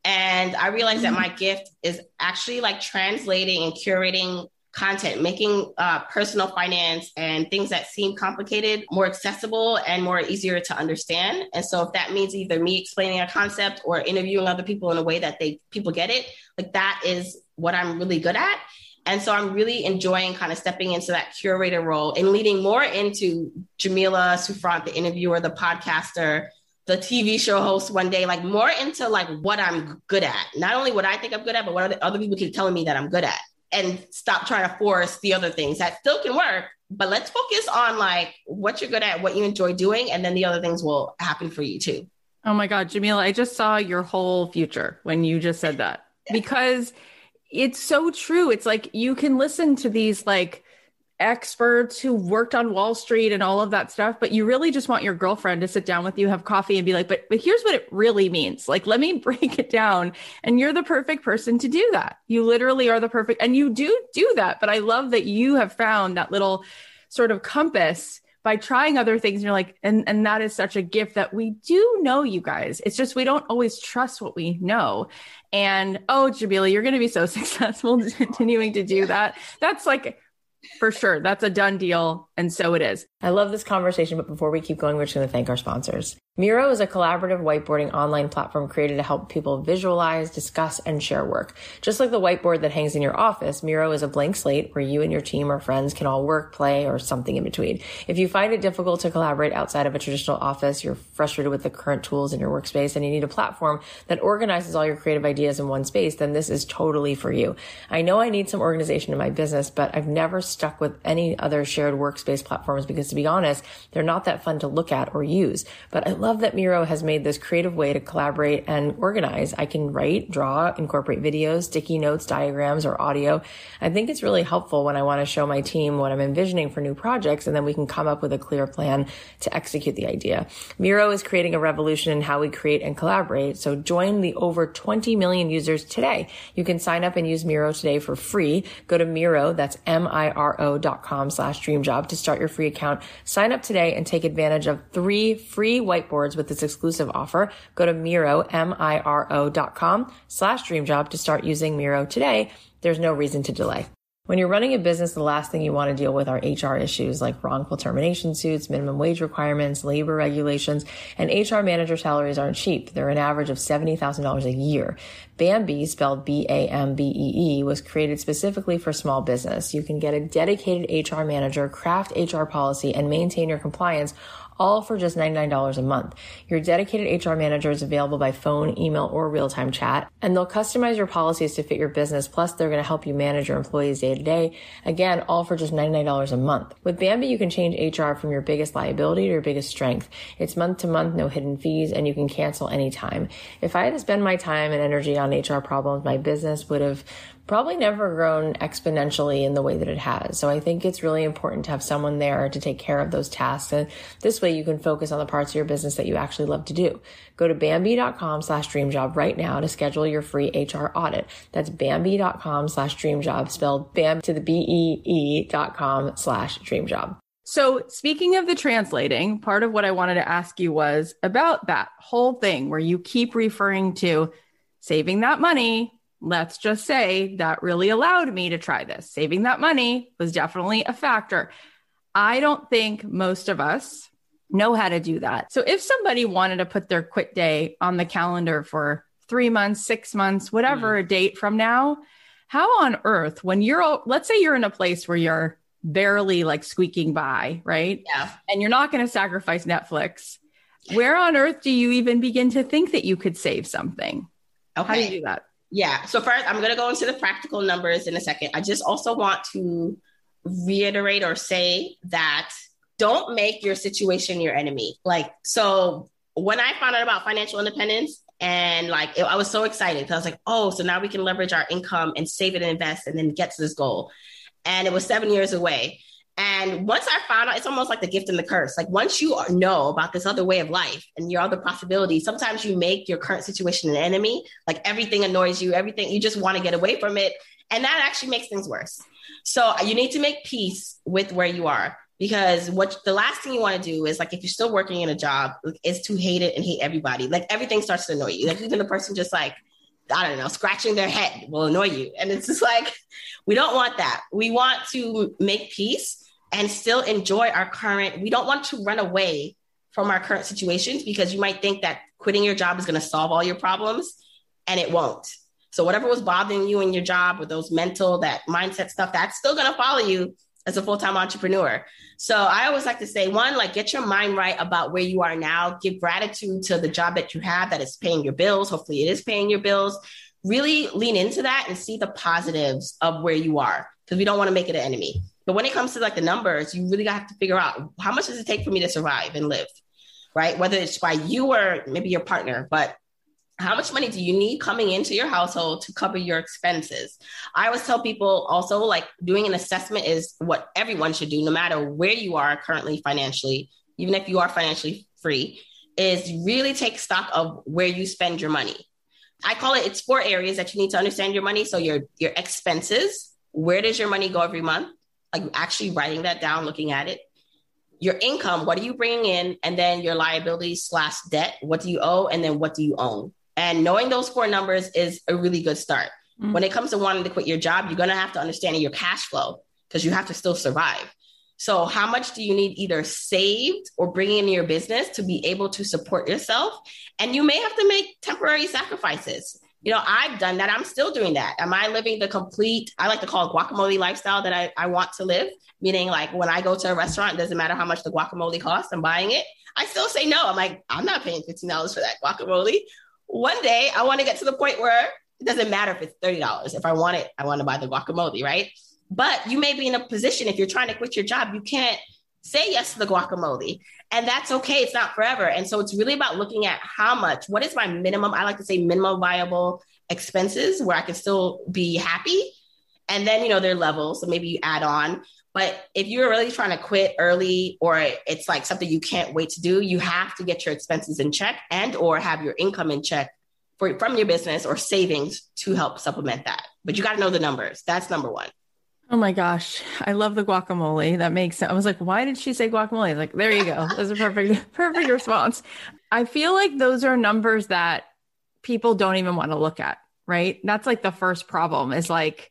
And I realized mm-hmm. that my gift is actually like translating and curating content, making uh, personal finance and things that seem complicated more accessible and more easier to understand. And so, if that means either me explaining a concept or interviewing other people in a way that they people get it, like that is what I'm really good at. And so I'm really enjoying kind of stepping into that curator role and leading more into Jamila Souffrant, the interviewer, the podcaster, the TV show host one day, like more into like what I'm good at. Not only what I think I'm good at, but what other people keep telling me that I'm good at. And stop trying to force the other things that still can work. But let's focus on like what you're good at, what you enjoy doing, and then the other things will happen for you too. Oh my God, Jamila, I just saw your whole future when you just said that because it's so true. It's like you can listen to these like experts who worked on Wall Street and all of that stuff, but you really just want your girlfriend to sit down with you, have coffee, and be like, but but here's what it really means. Like, let me break it down. And you're the perfect person to do that. You literally are the perfect, and you do do that. But I love that you have found that little sort of compass by trying other things. You're like, and and that is such a gift that we do know you guys. It's just we don't always trust what we know. And oh, Jamila, you're going to be so successful continuing to do that. That's like for sure. That's a done deal. And so it is. I love this conversation, but before we keep going, we're just going to thank our sponsors. Miro is a collaborative whiteboarding online platform created to help people visualize, discuss, and share work. Just like the whiteboard that hangs in your office, Miro is a blank slate where you and your team or friends can all work, play, or something in between. If you find it difficult to collaborate outside of a traditional office, you're frustrated with the current tools in your workspace, and you need a platform that organizes all your creative ideas in one space, then this is totally for you. I know I need some organization in my business, but I've never stuck with any other shared workspace platforms because to be honest, they're not that fun to look at or use. But I love that Miro has made this creative way to collaborate and organize. I can write, draw, incorporate videos, sticky notes, diagrams, or audio. I think it's really helpful when I want to show my team what I'm envisioning for new projects, and then we can come up with a clear plan to execute the idea. Miro is creating a revolution in how we create and collaborate. So join the over 20 million users today. You can sign up and use Miro today for free. Go to Miro, that's M-I-R-O dot com slash dream job to start your free account. Sign up today and take advantage of three free whiteboards with this exclusive offer. Go to Miro, M-I-R-O dot com slash dream job to start using Miro today. There's no reason to delay. When you're running a business, the last thing you want to deal with are HR issues like wrongful termination suits, minimum wage requirements, labor regulations, and HR manager salaries aren't cheap. They're an average of $70,000 a year. Bambee, spelled B-A-M-B-E-E, was created specifically for small business. You can get a dedicated HR manager, craft HR policy, and maintain your compliance all for just $99 a month. Your dedicated HR manager is available by phone, email, or real-time chat, and they'll customize your policies to fit your business. Plus, they're going to help you manage your employees day to day. Again, all for just $99 a month. With Bambee, you can change HR from your biggest liability to your biggest strength. It's month to month, no hidden fees, and you can cancel anytime. If I had to spend my time and energy on HR problems, my business would have probably never grown exponentially in the way that it has. So I think it's really important to have someone there to take care of those tasks. And this way you can focus on the parts of your business that you actually love to do. Go to Bambee.com slash dream job right now to schedule your free HR audit. That's Bambee.com slash dream job spelled BAM to the B-E-E dot com slash dream job. So, speaking of the translating, part of what I wanted to ask you was about that whole thing where you keep referring to saving that money, let's just say that really allowed me to try this. Saving that money was definitely a factor. I don't think most of us know how to do that. So if somebody wanted to put their quit day on the calendar for three months, six months, whatever mm. a date from now, how on earth, when you're, let's say you're in a place where you're barely like squeaking by, right? Yeah. And you're not going to sacrifice Netflix. Where on earth do you even begin to think that you could save something? Okay. How do you do that? Yeah. So first, I'm going to go into the practical numbers in a second. I just also want to reiterate or say that don't make your situation your enemy. Like, so when I found out about financial independence and like, it, I was so excited. I was like, oh, so now we can leverage our income and save it and invest and then get to this goal. And it was seven years away. And once I found out, it's almost like the gift and the curse. Like once you know about this other way of life and your other possibilities, sometimes you make your current situation an enemy. Like everything annoys you, everything you just want to get away from it, and that actually makes things worse. So uh, you need to make peace with where you are because what the last thing you want to do is like if you're still working in a job is to hate it and hate everybody. Like everything starts to annoy you. Like even the person just like I don't know, scratching their head will annoy you. And it's just like, we don't want that. We want to make peace and still enjoy our current. We don't want to run away from our current situations because you might think that quitting your job is going to solve all your problems and it won't. So whatever was bothering you in your job with those mental, that mindset stuff, that's still going to follow you as a full-time entrepreneur. So I always like to say one, like get your mind right about where you are now. Give gratitude to the job that you have that is paying your bills. Hopefully it is paying your bills. Really lean into that and see the positives of where you are because we don't want to make it an enemy. But when it comes to like the numbers, you really have to figure out how much does it take for me to survive and live, right? Whether it's by you or maybe your partner, but how much money do you need coming into your household to cover your expenses? I always tell people also like doing an assessment is what everyone should do, no matter where you are currently financially, even if you are financially free, is really take stock of where you spend your money. I call it it's four areas that you need to understand your money. So your your expenses, where does your money go every month? Like actually writing that down, looking at it. Your income, what are you bringing in? And then your liabilities slash debt, what do you owe? And then what do you own? And knowing those four numbers is a really good start. Mm-hmm. When it comes to wanting to quit your job, you're going to have to understand your cash flow because you have to still survive. So, how much do you need either saved or bringing in your business to be able to support yourself? And you may have to make temporary sacrifices. You know, I've done that. I'm still doing that. Am I living the complete, I like to call it guacamole lifestyle that I, I want to live? Meaning, like when I go to a restaurant, it doesn't matter how much the guacamole costs, I'm buying it. I still say no. I'm like, I'm not paying $15 for that guacamole one day I want to get to the point where it doesn't matter if it's $30. If I want it, I want to buy the guacamole, right? But you may be in a position if you're trying to quit your job, you can't say yes to the guacamole. And that's okay. It's not forever. And so it's really about looking at how much, what is my minimum? I like to say minimum viable expenses where I can still be happy. And then, you know, there are levels. So maybe you add on. But if you're really trying to quit early or it's like something you can't wait to do, you have to get your expenses in check and or have your income in check for, from your business or savings to help supplement that. But you got to know the numbers. That's number one. Oh my gosh. I love the guacamole. That makes sense. I was like, why did she say guacamole? Like, there you go. That's a perfect, perfect response. I feel like those are numbers that people don't even want to look at, right? That's like the first problem is like,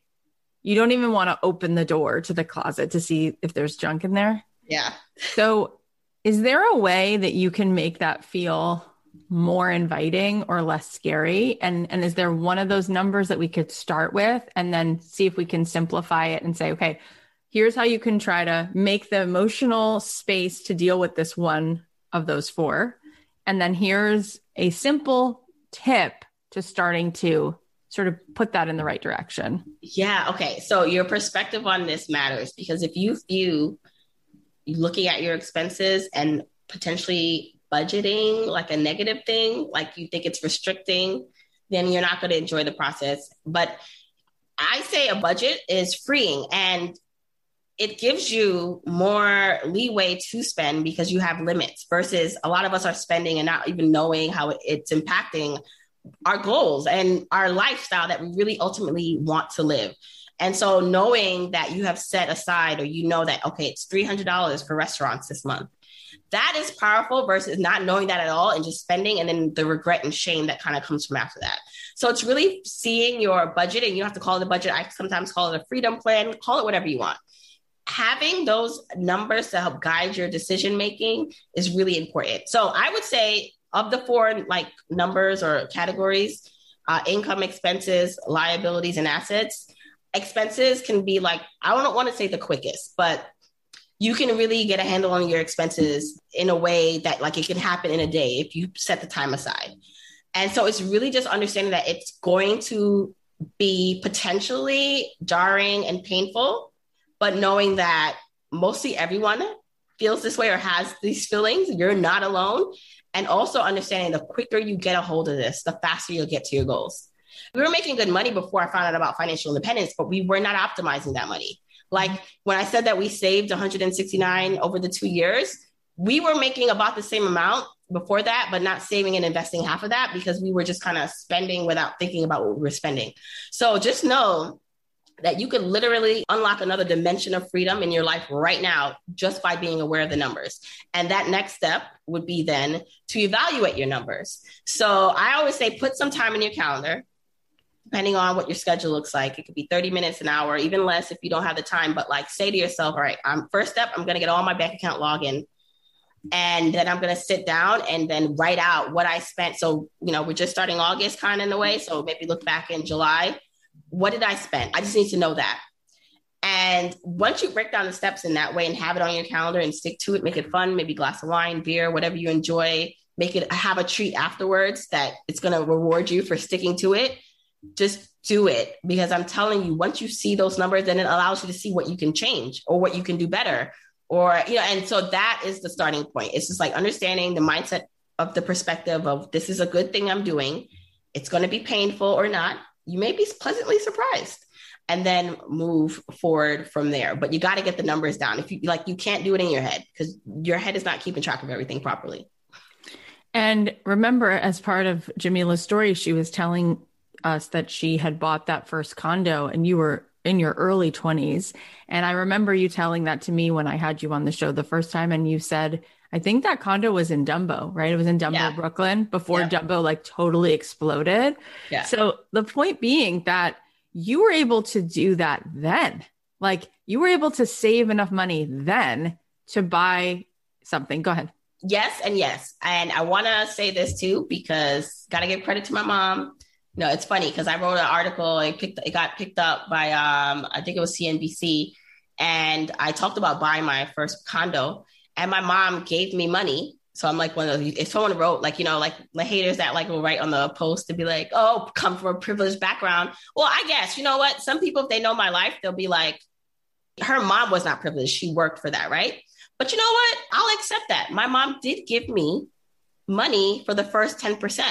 you don't even want to open the door to the closet to see if there's junk in there. Yeah. So, is there a way that you can make that feel more inviting or less scary? And and is there one of those numbers that we could start with and then see if we can simplify it and say, okay, here's how you can try to make the emotional space to deal with this one of those four. And then here's a simple tip to starting to sort of put that in the right direction? Yeah. Okay. So your perspective on this matters because if you view looking at your expenses and potentially budgeting like a negative thing, like you think it's restricting, then you're not going to enjoy the process. But I say a budget is freeing and it gives you more leeway to spend because you have limits versus a lot of us are spending and not even knowing how it's impacting our goals and our lifestyle that we really ultimately want to live. And so knowing that you have set aside or you know that, okay, it's $300 for restaurants this month, that is powerful versus not knowing that at all and just spending and then the regret and shame that kind of comes from after that. So it's really seeing your budget and you have to call it a budget. I sometimes call it a freedom plan, call it whatever you want. Having those numbers to help guide your decision making is really important. So I would say of the four like numbers or categories uh, income expenses liabilities and assets expenses can be like i don't want to say the quickest but you can really get a handle on your expenses in a way that like it can happen in a day if you set the time aside and so it's really just understanding that it's going to be potentially jarring and painful but knowing that mostly everyone feels this way or has these feelings you're not alone and also understanding the quicker you get a hold of this, the faster you'll get to your goals. We were making good money before I found out about financial independence, but we were not optimizing that money. Like when I said that we saved 169 over the two years, we were making about the same amount before that, but not saving and investing half of that because we were just kind of spending without thinking about what we were spending. So just know that you could literally unlock another dimension of freedom in your life right now just by being aware of the numbers. And that next step would be then to evaluate your numbers. So I always say put some time in your calendar, depending on what your schedule looks like. It could be 30 minutes, an hour, even less if you don't have the time. But like say to yourself, all right, I'm first step, I'm gonna get all my bank account login. And then I'm gonna sit down and then write out what I spent. So, you know, we're just starting August kind of in a way. So maybe look back in July what did I spend? I just need to know that. And once you break down the steps in that way and have it on your calendar and stick to it, make it fun, maybe glass of wine, beer, whatever you enjoy, make it have a treat afterwards that it's going to reward you for sticking to it. Just do it because I'm telling you, once you see those numbers, then it allows you to see what you can change or what you can do better. Or, you know, and so that is the starting point. It's just like understanding the mindset of the perspective of this is a good thing I'm doing. It's going to be painful or not. You may be pleasantly surprised and then move forward from there. But you got to get the numbers down. If you like, you can't do it in your head because your head is not keeping track of everything properly. And remember, as part of Jamila's story, she was telling us that she had bought that first condo and you were in your early 20s. And I remember you telling that to me when I had you on the show the first time. And you said, I think that condo was in Dumbo, right? It was in Dumbo, yeah. Brooklyn before yeah. Dumbo like totally exploded. Yeah. So the point being that you were able to do that then. Like you were able to save enough money then to buy something. Go ahead. Yes, and yes. And I want to say this too, because got to give credit to my mom. No, it's funny because I wrote an article. It picked. It got picked up by um, I think it was CNBC, and I talked about buying my first condo. And my mom gave me money so I'm like one of those, if someone wrote like, you know, like the haters that like will write on the post to be like, oh, come from a privileged background. Well, I guess, you know what? Some people, if they know my life, they'll be like, her mom was not privileged. She worked for that, right? But you know what? I'll accept that. My mom did give me money for the first 10%.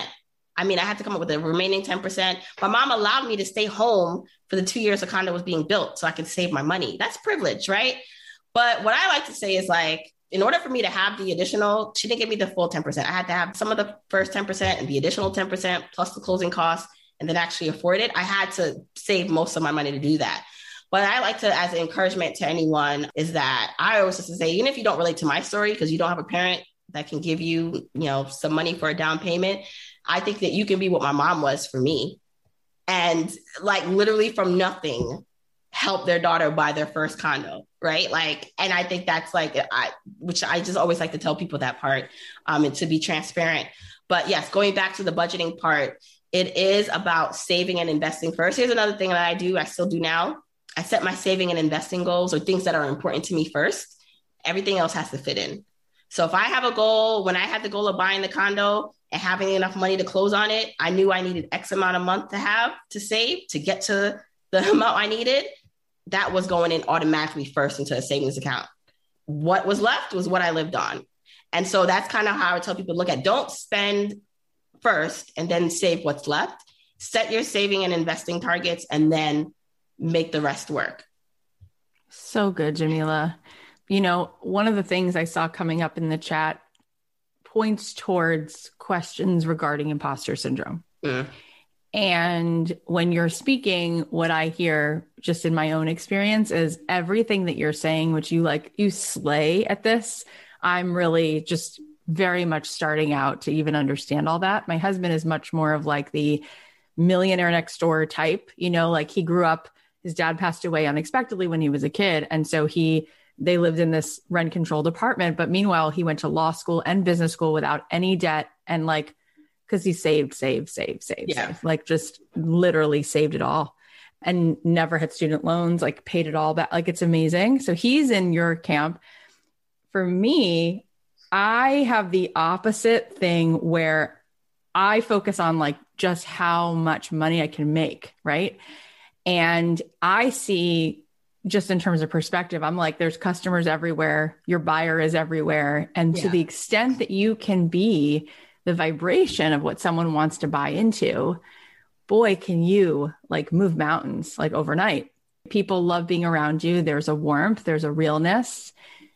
I mean, I had to come up with the remaining 10%. My mom allowed me to stay home for the two years the condo was being built so I could save my money. That's privilege, right? But what I like to say is like, in order for me to have the additional, she didn't give me the full 10%. I had to have some of the first 10% and the additional 10% plus the closing costs and then actually afford it. I had to save most of my money to do that. But I like to, as an encouragement to anyone, is that I always just say, even if you don't relate to my story because you don't have a parent that can give you, you know, some money for a down payment, I think that you can be what my mom was for me. And like literally from nothing, help their daughter buy their first condo right? Like and i think that's like i which i just always like to tell people that part um and to be transparent. But yes going back to the budgeting part it is about saving and investing first. Here's another thing that i do i still do now. I set my saving and investing goals or things that are important to me first. Everything else has to fit in so if i have a goal when i had the goal of buying the condo and having enough money to close on it i knew i needed x amount of month to have to save to get to the amount i needed that was going in automatically first into a savings account. What was left was what I lived on. And so that's kind of how I tell people look at don't spend first and then save what's left. Set your saving and investing targets and then make the rest work. So good, Jamila. You know, one of the things I saw coming up in the chat points towards questions regarding imposter syndrome. Mm. And when you're speaking, what I hear just in my own experience is everything that you're saying, which you like, you slay at this. I'm really just very much starting out to even understand all that. My husband is much more of like the millionaire next door type, you know, like he grew up, his dad passed away unexpectedly when he was a kid. And so he, they lived in this rent controlled apartment. But meanwhile, he went to law school and business school without any debt and like because he saved, saved, saved, saved, yeah. saved, like just literally saved it all and never had student loans, like paid it all back. Like it's amazing. So he's in your camp. For me, I have the opposite thing where I focus on like just how much money I can make, right? And I see just in terms of perspective, I'm like, there's customers everywhere, your buyer is everywhere. And yeah. to the extent that you can be the vibration of what someone wants to buy into, boy, can you like move mountains like overnight. People love being around you. There's a warmth, there's a realness.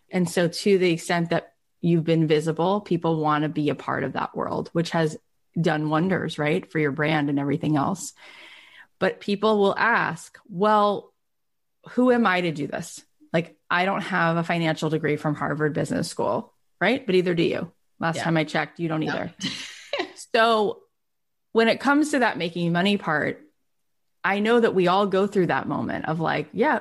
And so, to the extent that you've been visible, people want to be a part of that world, which has done wonders, right, for your brand and everything else. But people will ask, well, who am I to do this? Like, I don't have a financial degree from Harvard Business School, right? But either do you. Last yeah. time I checked, you don't either. No. so when it comes to that making money part, I know that we all go through that moment of like, yeah,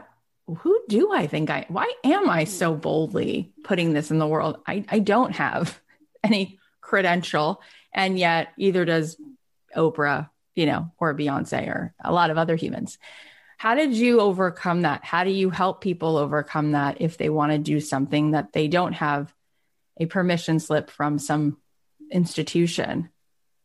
who do I think I why am I hmm. so boldly putting this in the world? I, I don't have any credential. And yet either does Oprah, you know, or Beyonce or a lot of other humans. How did you overcome that? How do you help people overcome that if they want to do something that they don't have a permission slip from some institution?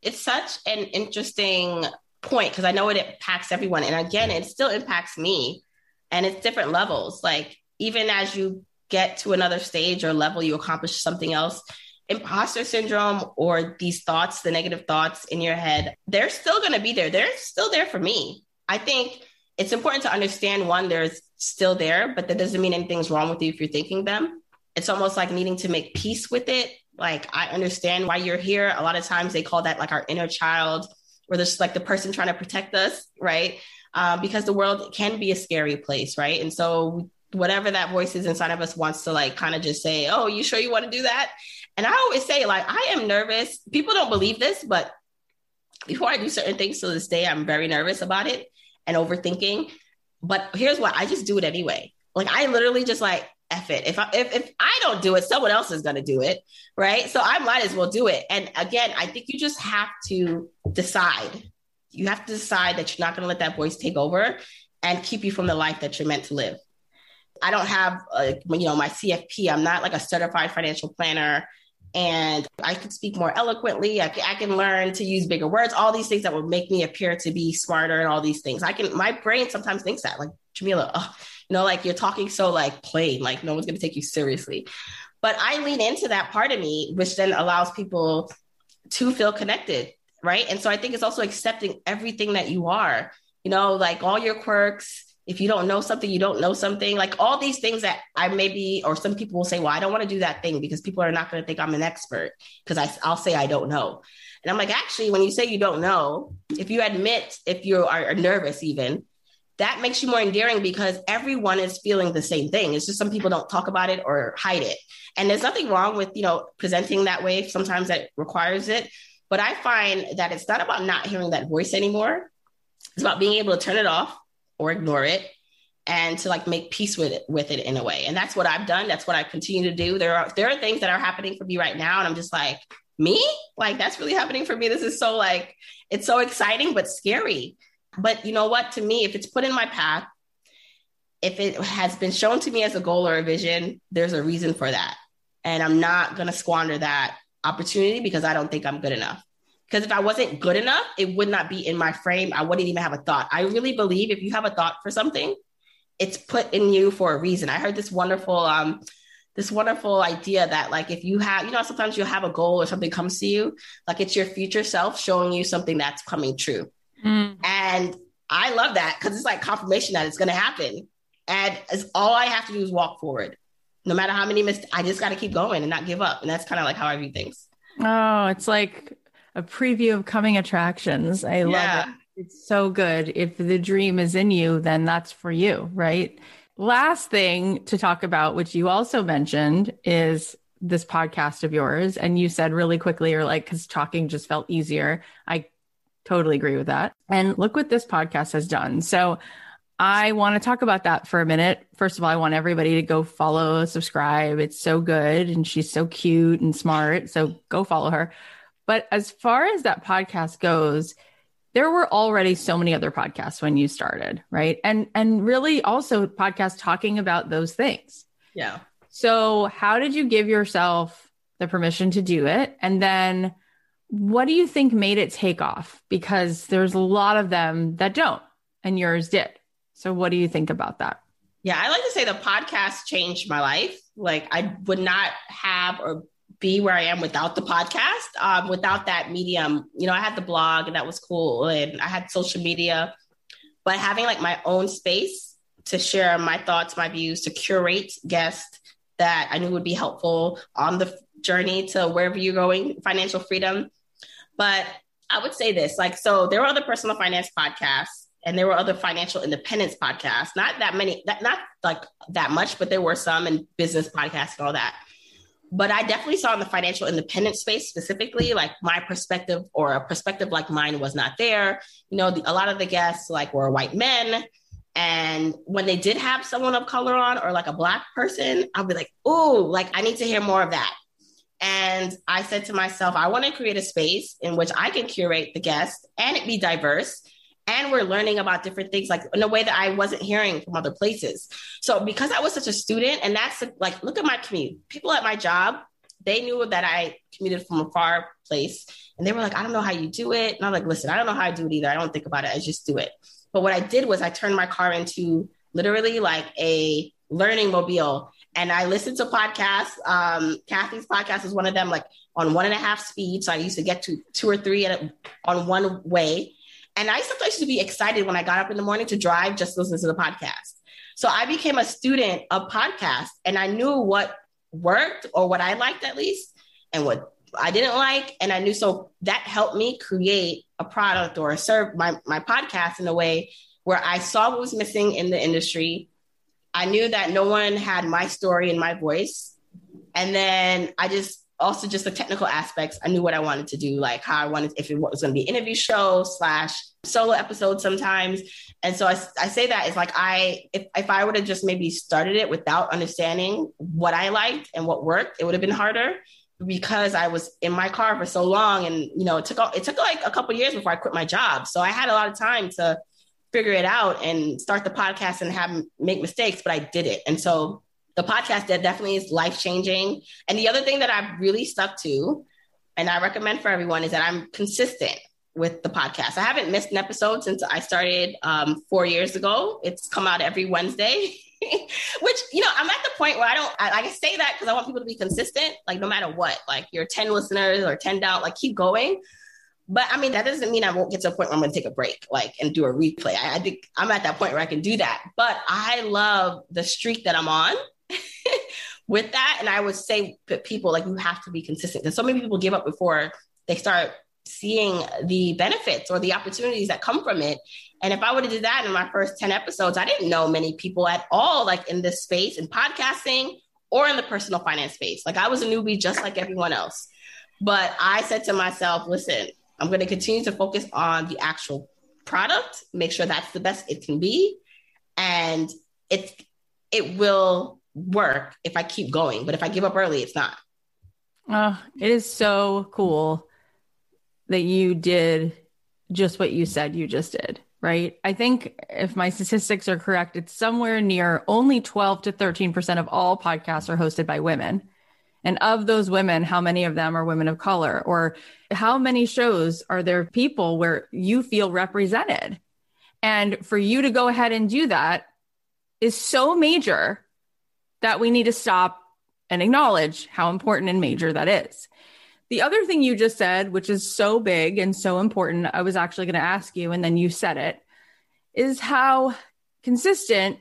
It's such an interesting point because I know it impacts everyone. And again, it still impacts me and it's different levels. Like, even as you get to another stage or level, you accomplish something else, imposter syndrome or these thoughts, the negative thoughts in your head, they're still going to be there. They're still there for me. I think it's important to understand one, they're still there, but that doesn't mean anything's wrong with you if you're thinking them. It's almost like needing to make peace with it. Like, I understand why you're here. A lot of times they call that like our inner child, or just like the person trying to protect us, right? Um, because the world can be a scary place, right? And so, whatever that voice is inside of us wants to like kind of just say, Oh, you sure you want to do that? And I always say, like, I am nervous. People don't believe this, but before I do certain things to this day, I'm very nervous about it and overthinking. But here's what I just do it anyway. Like I literally just like F it. If I if, if I don't do it, someone else is gonna do it. Right. So I might as well do it. And again, I think you just have to decide. You have to decide that you're not gonna let that voice take over and keep you from the life that you're meant to live. I don't have, like, you know, my CFP. I'm not like a certified financial planner and I could speak more eloquently. I can, I can learn to use bigger words, all these things that would make me appear to be smarter and all these things. I can, my brain sometimes thinks that, like, Jamila, you know, like you're talking so like plain, like no one's going to take you seriously. But I lean into that part of me, which then allows people to feel connected. Right. And so I think it's also accepting everything that you are, you know, like all your quirks, if you don't know something, you don't know something, like all these things that I maybe, or some people will say, well, I don't want to do that thing because people are not going to think I'm an expert because I'll say I don't know. And I'm like, actually, when you say you don't know, if you admit, if you are nervous, even that makes you more endearing because everyone is feeling the same thing. It's just some people don't talk about it or hide it. And there's nothing wrong with, you know, presenting that way. Sometimes that requires it. But I find that it's not about not hearing that voice anymore. It's about being able to turn it off or ignore it and to like make peace with it with it in a way. And that's what I've done. That's what I continue to do. There are there are things that are happening for me right now and I'm just like, me? Like that's really happening for me. This is so like it's so exciting but scary. But you know what? To me, if it's put in my path, if it has been shown to me as a goal or a vision, there's a reason for that. And I'm not going to squander that opportunity because I don't think I'm good enough. Because if I wasn't good enough, it would not be in my frame. I wouldn't even have a thought. I really believe if you have a thought for something, it's put in you for a reason. I heard this wonderful, um, this wonderful idea that like if you have, you know, sometimes you'll have a goal or something comes to you, like it's your future self showing you something that's coming true. Mm. And I love that because it's like confirmation that it's going to happen. And it's all I have to do is walk forward. No matter how many mistakes, I just got to keep going and not give up. And that's kind of like how I view things. Oh, it's like a preview of coming attractions. I love it. It's so good. If the dream is in you, then that's for you, right? Last thing to talk about, which you also mentioned, is this podcast of yours. And you said really quickly, or like, because talking just felt easier. I totally agree with that. And look what this podcast has done. So I want to talk about that for a minute. First of all, I want everybody to go follow, subscribe. It's so good. And she's so cute and smart. So go follow her. But as far as that podcast goes, there were already so many other podcasts when you started, right? And and really also podcasts talking about those things. Yeah. So, how did you give yourself the permission to do it? And then what do you think made it take off? Because there's a lot of them that don't, and yours did. So, what do you think about that? Yeah, I like to say the podcast changed my life. Like, I would not have or be where I am without the podcast, um, without that medium. You know, I had the blog and that was cool, and I had social media, but having like my own space to share my thoughts, my views, to curate guests that I knew would be helpful on the journey to wherever you're going, financial freedom. But I would say this like, so there were other personal finance podcasts and there were other financial independence podcasts, not that many, not like that much, but there were some and business podcasts and all that but I definitely saw in the financial independence space specifically, like my perspective or a perspective like mine was not there. You know, the, a lot of the guests like were white men. And when they did have someone of color on or like a black person, I'll be like, oh, like I need to hear more of that. And I said to myself, I want to create a space in which I can curate the guests and it be diverse and we're learning about different things like in a way that I wasn't hearing from other places. So because I was such a student, and that's like, look at my commute. People at my job, they knew that I commuted from a far place, and they were like, I don't know how you do it. And I'm like, listen, I don't know how I do it either. I don't think about it. I just do it. But what I did was I turned my car into literally like a learning mobile. And I listened to podcasts. Um, Kathy's podcast is one of them, like on one and a half speed. So I used to get to two or three a, on one way. And I sometimes used to be excited when I got up in the morning to drive just listen to the podcast. So I became a student of podcasts and I knew what worked or what I liked at least and what I didn't like. And I knew so that helped me create a product or serve my, my podcast in a way where I saw what was missing in the industry. I knew that no one had my story and my voice. And then I just also just the technical aspects. I knew what I wanted to do, like how I wanted, if it was going to be interview show slash solo episode sometimes. And so I, I say that is like, I, if, if I would have just maybe started it without understanding what I liked and what worked, it would have been harder because I was in my car for so long. And, you know, it took, it took like a couple years before I quit my job. So I had a lot of time to figure it out and start the podcast and have make mistakes, but I did it. And so the podcast that definitely is life changing. And the other thing that I've really stuck to, and I recommend for everyone, is that I'm consistent with the podcast. I haven't missed an episode since I started um, four years ago. It's come out every Wednesday. Which you know, I'm at the point where I don't. I, I say that because I want people to be consistent, like no matter what. Like your 10 listeners or 10 down, like keep going. But I mean, that doesn't mean I won't get to a point where I'm going to take a break, like and do a replay. I, I think I'm at that point where I can do that. But I love the streak that I'm on with that. And I would say people, like, you have to be consistent. Because so many people give up before they start seeing the benefits or the opportunities that come from it. And if I would have did that in my first 10 episodes, I didn't know many people at all, like in this space in podcasting or in the personal finance space. Like I was a newbie just like everyone else. But I said to myself, listen, I'm going to continue to focus on the actual product, make sure that's the best it can be. And it, it will work if I keep going. But if I give up early, it's not. Oh, it is so cool that you did just what you said you just did, right? I think if my statistics are correct, it's somewhere near only 12 to 13% of all podcasts are hosted by women. And of those women, how many of them are women of color? Or how many shows are there people where you feel represented? And for you to go ahead and do that is so major that we need to stop and acknowledge how important and major that is. The other thing you just said, which is so big and so important, I was actually going to ask you, and then you said it, is how consistent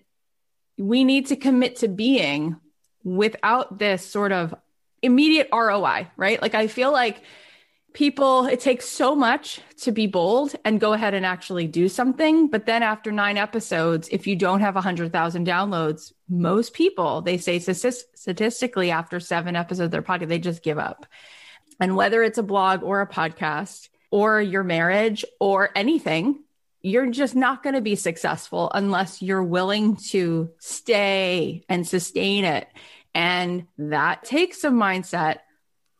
we need to commit to being without this sort of immediate ROI, right? Like, I feel like people, it takes so much to be bold and go ahead and actually do something. But then after nine episodes, if you don't have 100,000 downloads, most people, they say statistically after seven episodes of their podcast, they just give up. And whether it's a blog or a podcast or your marriage or anything, you're just not going to be successful unless you're willing to stay and sustain it. And that takes some mindset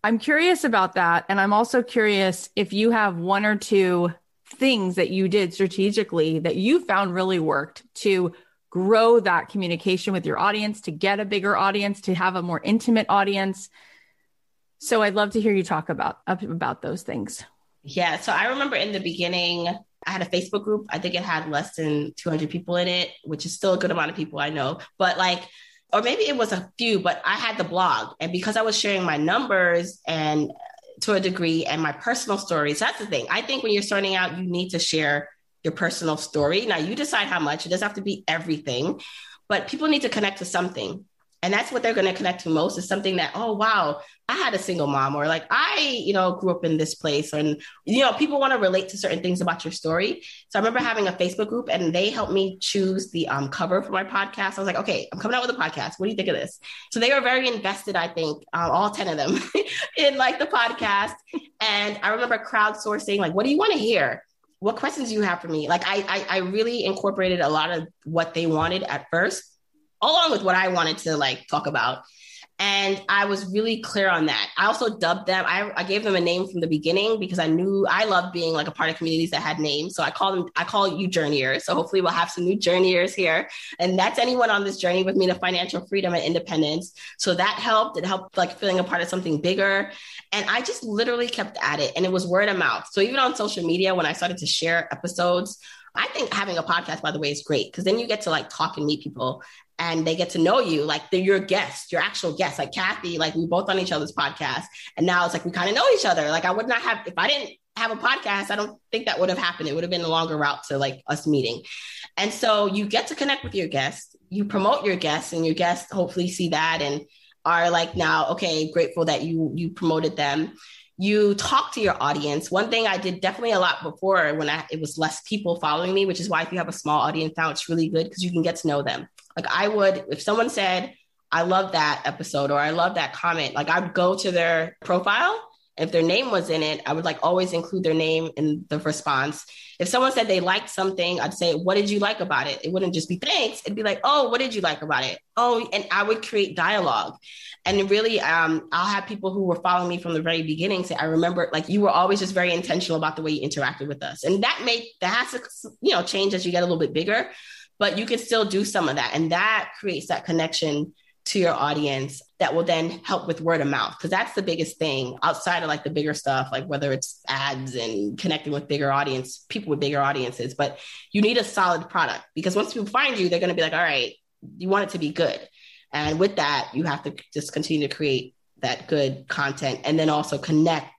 I'm curious about that. And I'm also curious if you have one or two things that you did strategically that you found really worked to grow that communication with your audience, to get a bigger audience, to have a more intimate audience. So I'd love to hear you talk about about those things. Yeah, so I remember in the beginning I had a Facebook group. I think it had less than 200 people in it, which is still a good amount of people I know. But like or maybe it was a few, but I had the blog. And because I was sharing my numbers and to a degree and my personal stories, that's the thing. I think when you're starting out, you need to share your personal story. Now you decide how much, it doesn't have to be everything, but people need to connect to something and that's what they're going to connect to most is something that oh wow i had a single mom or like i you know grew up in this place. And you know people want to relate to certain things about your story. So i remember having a facebook group and they helped me choose the um, cover for my podcast. I was like okay i'm coming out with a podcast. What do you think of this? So they were very invested i think um, all 10 of them in like the podcast. And i remember crowdsourcing like what do you want to hear? What questions do you have for me? Like I, I i really incorporated a lot of what they wanted at first along with what I wanted to like talk about. And I was really clear on that. I also dubbed them, I, I gave them a name from the beginning because I knew I loved being like a part of communities that had names. So I call them, I call you journeyers. So hopefully we'll have some new journeyers here. And that's anyone on this journey with me to financial freedom and independence. So that helped. It helped like feeling a part of something bigger. And I just literally kept at it. And it was word of mouth. So even on social media, when I started to share episodes, I think having a podcast, by the way, is great because then you get to like talk and meet people and they get to know you like they're your guest, your actual guest. Like Kathy, like we both on each other's podcast. And now it's like we kind of know each other. Like I would not have, if I didn't have a podcast, I don't think that would have happened. It would have been a longer route to like us meeting. And so you get to connect with your guests, you promote your guests, and your guests hopefully see that and are like now, okay, grateful that you you promoted them you talk to your audience. One thing I did definitely a lot before when I, it was less people following me, which is why if you have a small audience now, it's really good because you can get to know them. Like I would, if someone said, I love that episode or I love that comment, like I'd go to their profile if their name was in it, I would like always include their name in the response. If someone said they liked something, I'd say, What did you like about it? It wouldn't just be thanks. It'd be like, Oh, what did you like about it? Oh, and I would create dialogue. And really, um, I'll have people who were following me from the very beginning say, I remember like you were always just very intentional about the way you interacted with us. And that may, that has to, you know, change as you get a little bit bigger, but you can still do some of that. And that creates that connection to your audience that will then help with word of mouth because that's the biggest thing outside of like the bigger stuff like whether it's ads and connecting with bigger audience people with bigger audiences but you need a solid product because once people find you they're going to be like all right you want it to be good and with that you have to just continue to create that good content and then also connect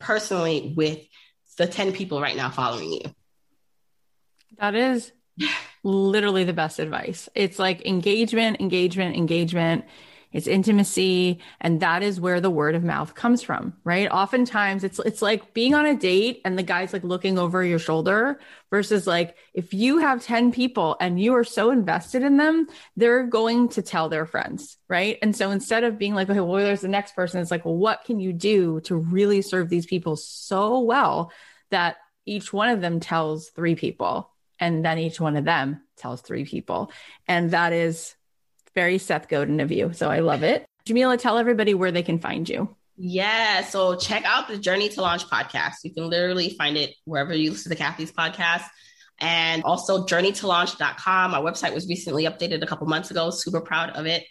personally with the 10 people right now following you that is literally the best advice. It's like engagement, engagement, engagement. It's intimacy. And that is where the word of mouth comes from, right? Oftentimes it's, it's like being on a date and the guy's like looking over your shoulder versus like, if you have 10 people and you are so invested in them, they're going to tell their friends, right? And so instead of being like, okay, well, there's the next person, it's like, well, what can you do to really serve these people so well that each one of them tells three people and then each one of them tells three people. And that is very Seth Godin of you. So I love it. Jamila, tell everybody where they can find you. Yeah. So check out the Journey to Launch podcast. You can literally find it wherever you listen to Cathy's podcast. And also journeytolaunch.com. Our website was recently updated a couple months ago. Super proud of it.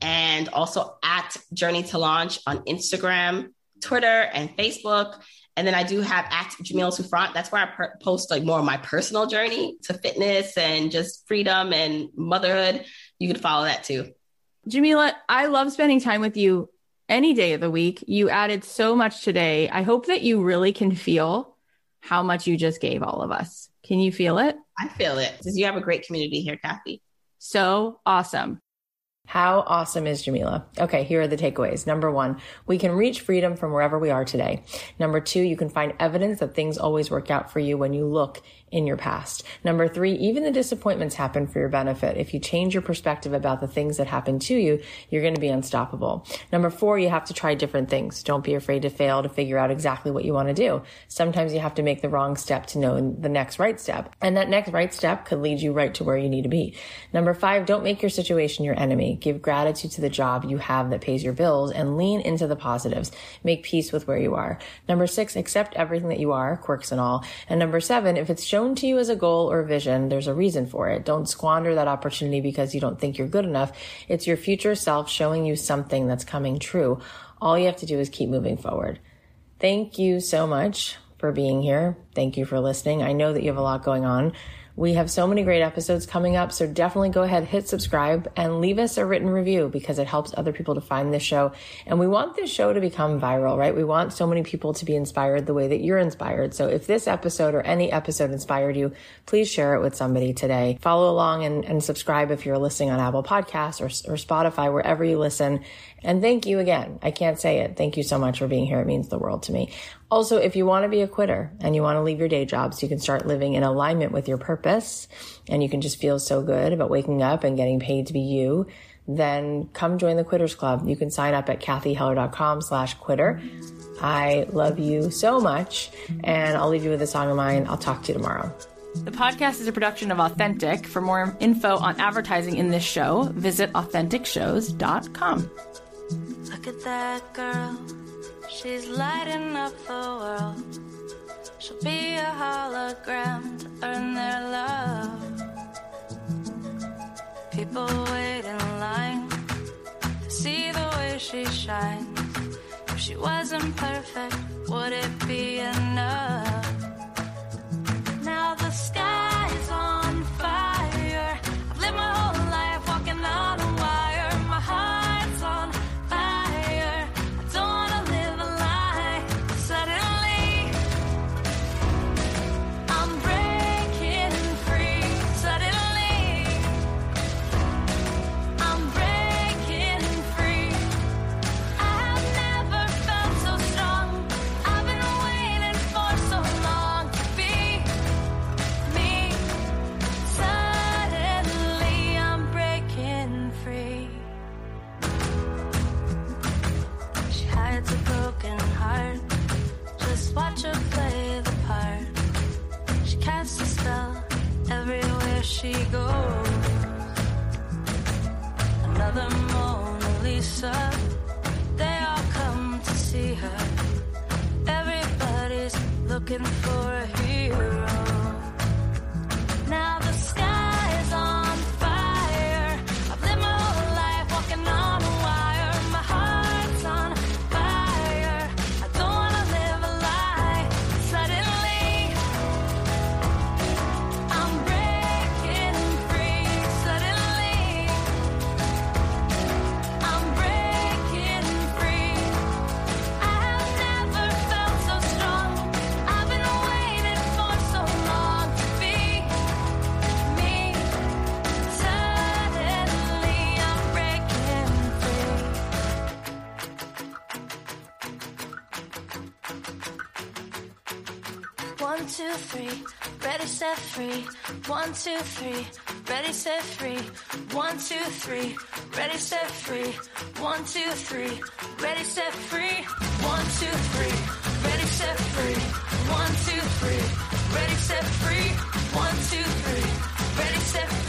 And also at Journey to Launch on Instagram, Twitter, and Facebook. And then I do have at Jamila Souffrant. That's where I per- post like more of my personal journey to fitness and just freedom and motherhood. You can follow that too. Jamila, I love spending time with you any day of the week. You added so much today. I hope that you really can feel how much you just gave all of us. Can you feel it? I feel it. Because you have a great community here, Cathy. So awesome. How awesome is Jamila? Okay, here are the takeaways. Number one, we can reach freedom from wherever we are today. Number two, you can find evidence that things always work out for you when you look in your past. Number three, even the disappointments happen for your benefit. If you change your perspective about the things that happen to you, you're going to be unstoppable. Number four, you have to try different things. Don't be afraid to fail to figure out exactly what you want to do. Sometimes you have to make the wrong step to know the next right step. And that next right step could lead you right to where you need to be. Number five, don't make your situation your enemy. Give gratitude to the job you have that pays your bills and lean into the positives. Make peace with where you are. Number six, accept everything that you are, quirks and all. And number seven, if it's shown to you as a goal or vision, there's a reason for it. Don't squander that opportunity because you don't think you're good enough. It's your future self showing you something that's coming true. All you have to do is keep moving forward. Thank you so much for being here. Thank you for listening. I know that you have a lot going on. We have so many great episodes coming up, so definitely go ahead, hit subscribe, and leave us a written review because it helps other people to find this show. And we want this show to become viral, right? We want so many people to be inspired the way that you're inspired. So if this episode or any episode inspired you, please share it with somebody today. Follow along and, and subscribe if you're listening on Apple Podcasts or, or Spotify, wherever you listen. And thank you again. I can't say it. Thank you so much for being here. It means the world to me. Also, if you want to be a quitter and you want to leave your day job so you can start living in alignment with your purpose and you can just feel so good about waking up and getting paid to be you, then come join the Quitters Club. You can sign up at cathyheller.com slash quitter. I love you so much and I'll leave you with a song of mine. I'll talk to you tomorrow. The podcast is a production of Authentic. For more info on advertising in this show, visit AuthenticShows.com. Look at that girl, she's lighting up the world. She'll be a hologram to earn their love. People wait in line to see the way she shines. If she wasn't perfect, would it be enough? Now the sky's on fire. I've lived my whole she goes. Another Mona Lisa. They all come to see her. Everybody's looking for a hero. Now the three, ready, set, free. One, two, three, ready, set, free. One, two, three, ready, set, free. One, two, three, ready, set, free. One, two, three, ready, set, free. One, two, three, ready, set, free. One, two, three, ready, set, free.